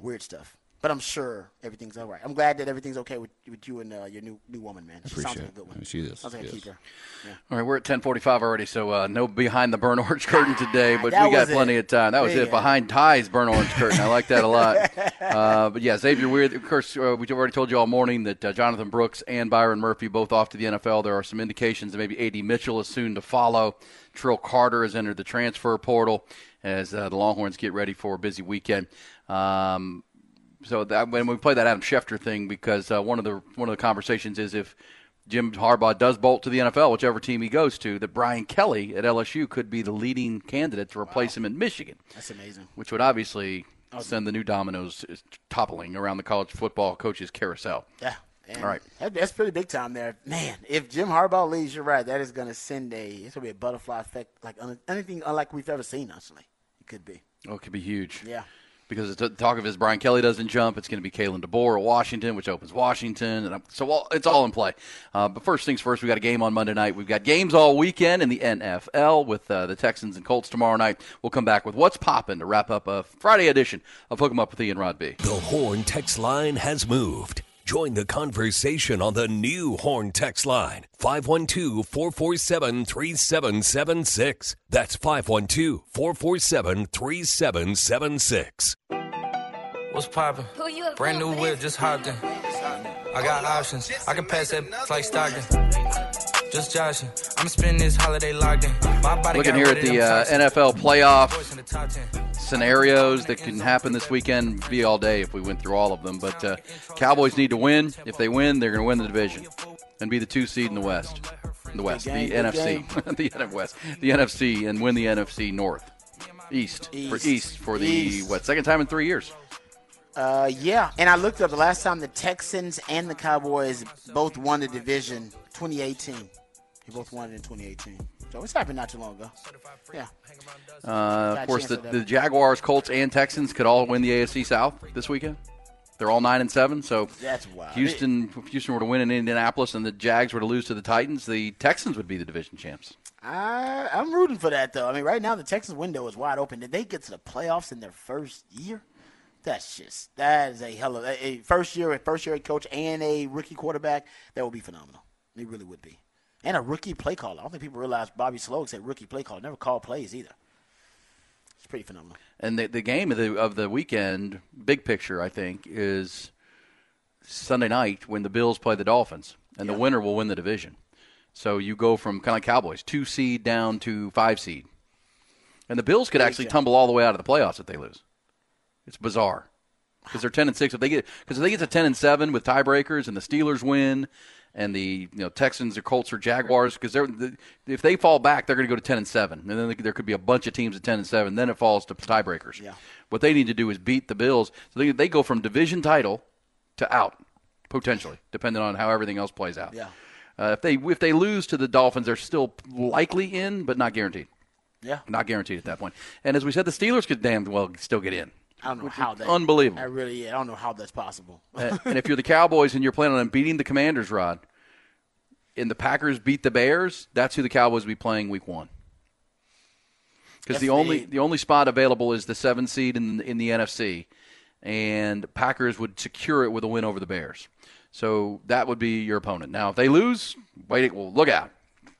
Speaker 2: Weird stuff. But I'm sure everything's all right. I'm glad that everything's okay with, with you and uh, your new new woman, man. She sounds
Speaker 4: appreciate
Speaker 2: like a good one.
Speaker 4: it. She is.
Speaker 2: Sounds like a
Speaker 4: She is.
Speaker 2: keeper. Yeah.
Speaker 3: All right, we're at 10:45 already, so uh, no behind the burn orange curtain today, but we got plenty
Speaker 2: it.
Speaker 3: of time. That was
Speaker 2: Yeah.
Speaker 3: it. Behind ties burn orange curtain. I like that a lot. Uh, but yeah, Xavier Worthy. Of course, uh, we've already told you all morning that uh, Jonathan Brooks and Byron Murphy both off to the NFL. There are some indications that maybe A.D. Mitchell is soon to follow. Trill Carter has entered the transfer portal as uh, the Longhorns get ready for a busy weekend. Um, so that, when we play that Adam Schefter thing, because uh, one of the one of the conversations is if Jim Harbaugh does bolt to the NFL, whichever team he goes to, that Brian Kelly at LSU could be the leading candidate to replace him in Michigan,
Speaker 2: That's amazing.
Speaker 3: which would obviously send the new dominoes uh, toppling around the college football coaches carousel.
Speaker 2: Yeah. And
Speaker 3: All right.
Speaker 2: that- that's pretty big time there, man. If Jim Harbaugh leaves, you're right. That is going to send a. It's going to be a butterfly effect, like un- anything unlike we've ever seen. Honestly, it could be.
Speaker 3: Oh, it could be huge.
Speaker 2: Yeah.
Speaker 3: Because the talk of is Brian Kelly doesn't jump, it's going to be Kalen DeBoer Washington, which opens Washington, and so it's all in play. Uh, but first things first, we got a game on Monday night. We've got games all weekend in the NFL with uh, the Texans and Colts tomorrow night. We'll come back with what's popping to wrap up a Friday edition of Hook 'Em Up with Ian Rod B.
Speaker 1: The Horn text line has moved. Join the conversation on the new Horn text line 512 447 3776. That's 512 447 3776.
Speaker 6: What's poppin'?
Speaker 7: Who you
Speaker 6: Brand new
Speaker 7: approved
Speaker 6: whip, just hopped in. I got options. I can pass that like Stockton. Just joshing. I'm spending this holiday locked in. My body
Speaker 3: Looking here at the uh. NFL playoff
Speaker 6: Voice in the top 10.
Speaker 3: scenarios that can happen this weekend. Be all day if we went through all of them. But uh, Cowboys need to win. If they win, they're going to win the division and be the two seed in the West. The West,
Speaker 2: game,
Speaker 3: the NFC, the NFC West, the NFC, and win the NFC North, East, for
Speaker 2: East.
Speaker 3: East for the
Speaker 2: East.
Speaker 3: what second time in three years.
Speaker 2: Uh, yeah, and I looked up the last time the Texans and the Cowboys both won the division, 2018. They both won it in 2018. So it's happened not too long ago. Yeah.
Speaker 3: Uh, of course, the, the Jaguars, Colts, and Texans could all win the AFC South this weekend. They're all nine and seven. So
Speaker 2: That's wild.
Speaker 3: Houston, if Houston were to win in Indianapolis, and the Jags were to lose to the Titans, the Texans would be the division champs.
Speaker 2: I, I'm rooting for that though. I mean, right now the Texans window is wide open. Did they get to the playoffs in their first year? That's just that is a hell of a, a first year, a first year head coach and a rookie quarterback. That would be phenomenal. It really would be. And a rookie play caller. I don't think people realize Bobby Slowik said rookie play caller. Never called plays either. It's pretty phenomenal.
Speaker 3: And the, the game of the of the weekend, big picture, I think, is Sunday night when the Bills play the Dolphins, and the winner will win the division. So you go from kind of like Cowboys, two seed down to five seed, and the Bills could actually tumble all the way out of the playoffs if they lose. It's bizarre because they're ten and six. If they get because if they get to ten and seven with tiebreakers and the Steelers win, and the you know Texans or Colts or Jaguars because they're the, if they fall back, they're going to go to ten and seven, and then there could be a bunch of teams at ten and seven. Then it falls to tiebreakers.
Speaker 2: Yeah.
Speaker 3: What they need to do is beat the Bills, so they they go from division title to out potentially, depending on how everything else plays out.
Speaker 2: Yeah.
Speaker 3: Uh, if they if they lose to the Dolphins, they're still likely in, but not guaranteed.
Speaker 2: Yeah.
Speaker 3: Not guaranteed at that point. And as we said, the Steelers could damn well still get in.
Speaker 2: I don't know how that.
Speaker 3: Unbelievable.
Speaker 2: I really, I don't know how that's possible.
Speaker 3: And if you're the Cowboys and you're planning on beating the Commanders, Rod, and the Packers beat the Bears, that's who the Cowboys will be playing Week One. Because the only the only spot available is the seven seed in in the NFC, and Packers would secure it with a win over the Bears. So that would be your opponent. Now, if they lose, wait, well, look out.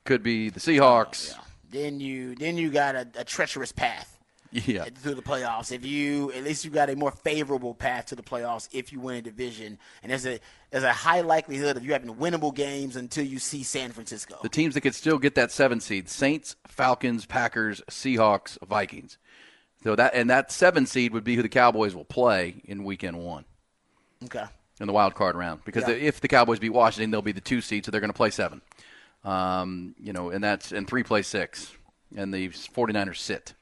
Speaker 3: Could be the oh, Seahawks.
Speaker 2: then you, then you got a, a treacherous path.
Speaker 3: Yeah.
Speaker 2: through the playoffs. If you at least you got a more favorable path to the playoffs if you win a division, and there's a there's a high likelihood of you having winnable games until you see San Francisco.
Speaker 3: the teams that could still get that seven seed: Saints, Falcons, Packers, Seahawks, Vikings. So that and that seven seed would be who the Cowboys will play in Weekend One
Speaker 2: okay,
Speaker 3: in the wild card round. Because
Speaker 2: Yeah.
Speaker 3: the, if the Cowboys beat Washington, they'll be the two seed, so they're going to play seven. Um, you know, and that's and three play six, and the 49ers sit.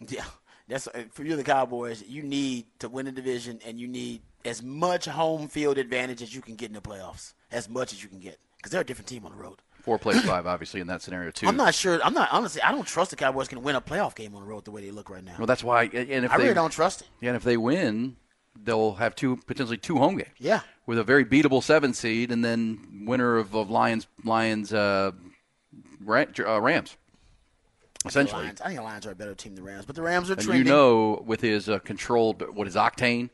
Speaker 2: Yeah, that's uh, for you the Cowboys. You need to win a division, and you need as much home field advantage as you can get in the playoffs, as much as you can get, because they're a different team on the road.
Speaker 3: Four plays five, obviously, in that scenario too.
Speaker 2: I'm not sure. I'm not honestly. I don't trust the Cowboys can win a playoff game on the road the way they look right now.
Speaker 3: Well, that's why. And if
Speaker 2: I
Speaker 3: they,
Speaker 2: really don't trust it.
Speaker 3: Yeah, and if they win, they'll have two potentially two home games.
Speaker 2: Yeah.
Speaker 3: with a very beatable seven seed, and then winner of, of Lions Lions uh, uh, Rams. Essentially,
Speaker 2: Lions, I think the Lions are a better team than the Rams, but the Rams are
Speaker 3: and
Speaker 2: trending.
Speaker 3: you know, with his uh, controlled what is octane.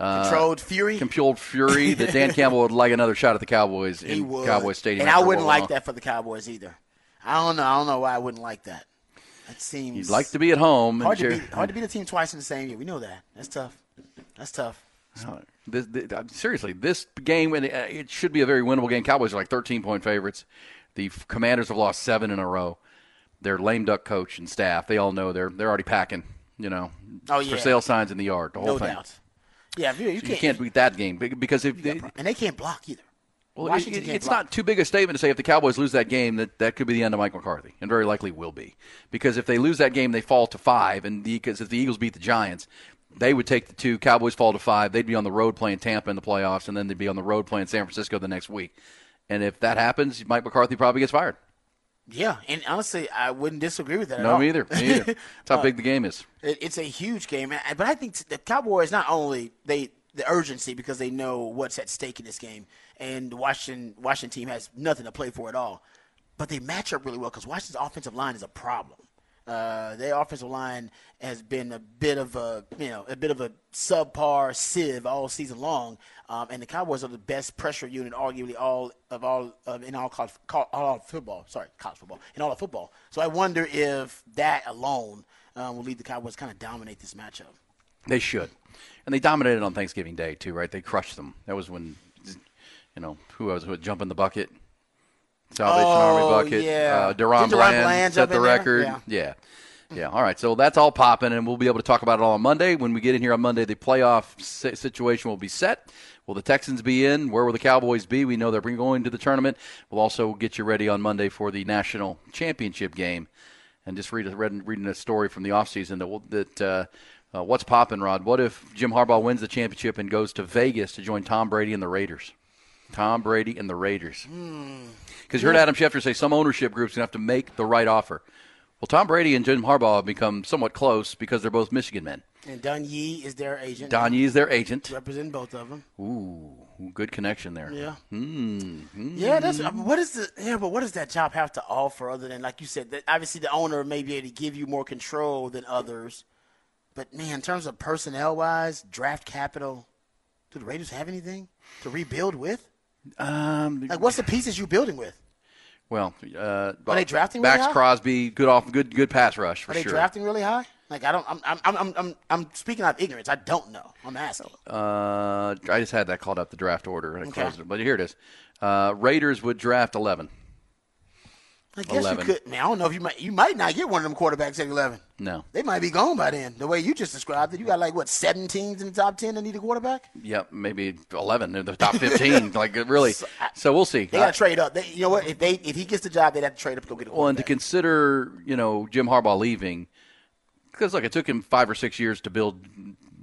Speaker 3: Uh,
Speaker 2: controlled fury.
Speaker 3: Controlled fury. that Dan Campbell would like another shot at the Cowboys
Speaker 2: He
Speaker 3: in
Speaker 2: would.
Speaker 3: Cowboys Stadium,
Speaker 2: and I wouldn't like that for the Cowboys either. I don't know. I don't know why I wouldn't like that. That seems
Speaker 3: You'd like to be at home.
Speaker 2: hard to
Speaker 3: and
Speaker 2: beat. Hard to beat a team twice in the same year. We know that. That's tough. That's tough.
Speaker 3: This, this, seriously, this game, and uh, it should be a very winnable game. Cowboys are like 13 point favorites. The Commanders have lost seven in a row. Their lame duck coach and staff, they all know they're they're already packing, you know,
Speaker 2: Oh, yeah.
Speaker 3: for sale signs in the yard. The whole
Speaker 2: No
Speaker 3: thing.
Speaker 2: doubt. Yeah, you, you,
Speaker 3: So
Speaker 2: can't,
Speaker 3: you can't beat that game because if they,
Speaker 2: and they can't block either.
Speaker 3: well, it- it- it's
Speaker 2: block.
Speaker 3: not too big a statement to say if the Cowboys lose that game that that could be the end of Mike McCarthy, and very likely will be, because if they lose that game, they fall to five, and because if the Eagles beat the Giants, they would take the two. Cowboys fall to five. They'd be on the road playing Tampa in the playoffs, and then they'd be on the road playing San Francisco the next week. And if that happens, Mike McCarthy probably gets fired.
Speaker 2: Yeah, and honestly, I wouldn't disagree with that. at
Speaker 3: No,
Speaker 2: all.
Speaker 3: me either. Me either. That's how uh, big the game is.
Speaker 2: It, it's a huge game, but I think the Cowboys not only they the urgency because they know what's at stake in this game, and the Washington Washington team has nothing to play for at all, but they match up really well because Washington's offensive line is a problem. Uh, their offensive line has been a bit of a you know a bit of a subpar sieve all season long, um, and the Cowboys are the best pressure unit, arguably all of all of, in all college, col- all football. Sorry, college football in all of football. So I wonder if that alone um, will lead the Cowboys kind of dominate this matchup.
Speaker 3: They should, and they dominated on Thanksgiving Day too, right? They crushed them. That was when, you know, who was who jump in the bucket, Salvation
Speaker 2: Oh,
Speaker 3: Army bucket.
Speaker 2: yeah.
Speaker 3: uh, Deron Bland,
Speaker 2: Bland
Speaker 3: set the record.
Speaker 2: Yeah.
Speaker 3: yeah, yeah. All right, so that's all popping, and we'll be able to talk about it all on Monday. When we get in here on Monday, the playoff situation will be set. Will the Texans be in? Where will the Cowboys be? We know they're going to the tournament. We'll also get you ready on Monday for the national championship game and just read, read reading a story from the offseason that that uh, uh, what's popping, Rod? What if Jim Harbaugh wins the championship and goes to Vegas to join Tom Brady and the Raiders? Tom Brady and the Raiders. Hmm. Because you heard Adam Schefter say some ownership groups going to have to make the right offer. Well, Tom Brady and Jim Harbaugh have become somewhat close because they're both Michigan men.
Speaker 2: And Don Yee is their agent.
Speaker 3: Don Yee is their agent.
Speaker 2: representing both of them.
Speaker 3: Ooh, good connection there.
Speaker 2: Yeah.
Speaker 3: Mm-hmm.
Speaker 2: Yeah, that's I mean, what is the yeah, but what does that job have to offer other than like you said? That obviously the owner may be able to give you more control than others, but man, in terms of personnel wise, draft capital, do the Raiders have anything to rebuild with?
Speaker 3: Um,
Speaker 2: Like, what's the pieces you're building with?
Speaker 3: well, uh,
Speaker 2: Are they drafting really
Speaker 3: Max
Speaker 2: high?
Speaker 3: Crosby, good off, good, good pass rush for
Speaker 2: Are they
Speaker 3: sure.
Speaker 2: drafting really high? Like I don't. I'm. I'm. I'm. I'm, I'm speaking out of ignorance. I don't know. I'm asking.
Speaker 3: Uh, I just had that called up the draft order and I
Speaker 2: Okay.
Speaker 3: closed it, but here it is. Uh, Raiders would draft 11.
Speaker 2: I guess
Speaker 3: 11.
Speaker 2: you could. Man, I don't know if you might. You might not get one of them quarterbacks at 11.
Speaker 3: No.
Speaker 2: They might be gone by then. The way you just described it, you got like what seven teams in the top ten that need a quarterback.
Speaker 3: Yep, maybe 11. They're the top 15. like really. So we'll see.
Speaker 2: They got to trade up. They, you know what? If they if he gets the job, they'd have to trade up to go get a
Speaker 3: Well, and to consider, you know, Jim Harbaugh leaving, because look, it took him five or six years to build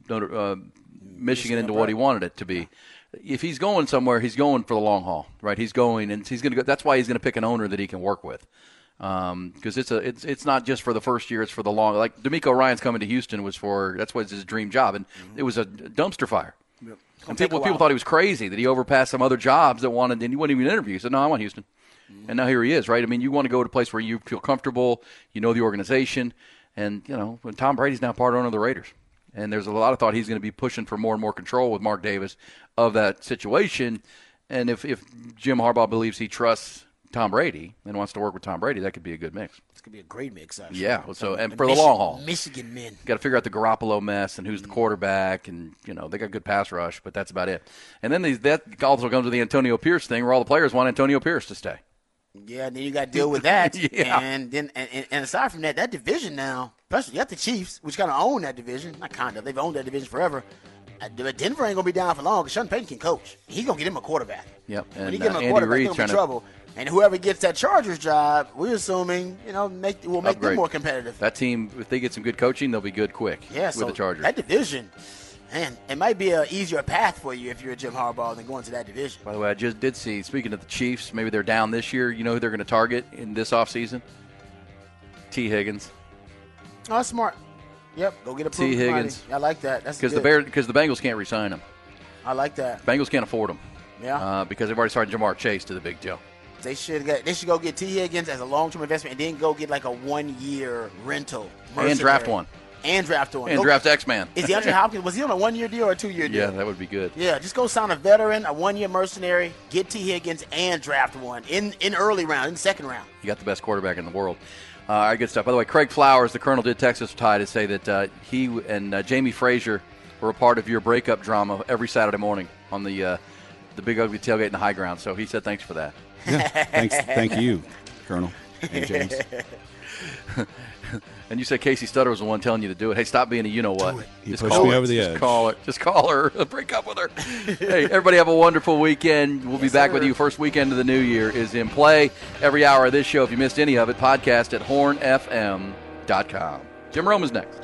Speaker 3: uh, Michigan into what he wanted it to be. If he's going somewhere, he's going for the long haul, right? He's going, and he's going to go. That's why he's going to pick an owner that he can work with, because it's a it's it's not just for the first year; it's for the long. Like DeMeco Ryans coming to Houston was for that's what his dream job, and it was a dumpster fire. And
Speaker 2: Mm-hmm.
Speaker 3: people, people thought he was crazy that he overpassed some other jobs that wanted, and he wouldn't even interview. He said, "No, I want Houston." And now here he is, right? I mean, you want to go to a place where you feel comfortable, you know the organization, and you know when Tom Brady's now part owner of the Raiders, and there's a lot of thought he's going to be pushing for more and more control with Mark Davis of that situation. And if if Jim Harbaugh believes he trusts Tom Brady and wants to work with Tom Brady, that could be a good mix.
Speaker 2: This could be a great mix. Actually.
Speaker 3: Yeah, so and
Speaker 2: The
Speaker 3: for the long haul,
Speaker 2: Michigan men.
Speaker 3: got to figure out the Garoppolo mess and who's the mm. quarterback, and you know they got good pass rush, but that's about it. And then these, that also comes with the Antonio Pierce thing, where all the players want Antonio Pierce to stay.
Speaker 2: Yeah, then you got to deal with that.
Speaker 3: Yeah.
Speaker 2: And then, and, and, aside from that, that division now, especially you got the Chiefs, which kind of own that division. Not kind of, they've owned that division forever. Uh, but Denver ain't gonna be down for long because Sean Payton can coach. He's gonna get him a quarterback.
Speaker 3: Yep,
Speaker 2: when
Speaker 3: and,
Speaker 2: he get him
Speaker 3: uh,
Speaker 2: a
Speaker 3: Andy
Speaker 2: quarterback,
Speaker 3: Reid's
Speaker 2: he'll be
Speaker 3: trying to-
Speaker 2: trouble. And whoever gets that Chargers job, we're assuming, you know, make will make them more competitive.
Speaker 3: That team, if they get some good coaching, they'll be good quick
Speaker 2: yeah,
Speaker 3: with
Speaker 2: so
Speaker 3: the Chargers.
Speaker 2: that division, man, it might be an easier path for you if you're a Jim Harbaugh than going to that division.
Speaker 3: By the way, I just did see. Speaking of the Chiefs, maybe they're down this year. You know who they're going to target in this offseason? Tee Higgins,
Speaker 2: Oh, that's smart. Yep, go get a Tee
Speaker 3: Higgins.
Speaker 2: I like that. That's
Speaker 3: because the. Because the Bengals can't re-sign him.
Speaker 2: I like that.
Speaker 3: Bengals can't afford him.
Speaker 2: Yeah.
Speaker 3: uh, because they've already started Ja'Marr Chase to the big deal.
Speaker 2: They should get. They should go get Tee Higgins as a long term investment, and then go get like a one year rental
Speaker 3: And draft one.
Speaker 2: And draft one.
Speaker 3: And
Speaker 2: Go-
Speaker 3: draft X Man.
Speaker 2: Is DeAndre Hopkins was he on a one year deal or a two year deal?
Speaker 3: Yeah, that would be good.
Speaker 2: Yeah, just go sign a veteran, a one year mercenary, get Tee Higgins, and draft one in in early round, in second round.
Speaker 3: You got the best quarterback in the world. Uh, all right, good stuff. By the way, Craig Flowers, the Colonel, did text us tie to say that uh, he and uh, Jamie Frazier were a part of your breakup drama every Saturday morning on the uh, the Big Ugly Tailgate in the High Ground. So he said thanks for that.
Speaker 4: Thanks, thank you, Colonel and James.
Speaker 3: And you said Casey Stutter was the one telling you to do it. Hey, stop being a you know what.
Speaker 4: He
Speaker 3: Just
Speaker 4: pushed
Speaker 3: call
Speaker 4: me
Speaker 3: her.
Speaker 4: over the
Speaker 3: Just
Speaker 4: edge.
Speaker 3: call her. Just call her. Break up with her. hey, everybody have a wonderful weekend. We'll be back with you. First weekend of the new year is in play. Every hour of this show, if you missed any of it, podcast at hornfm.com. Jim Rome is next.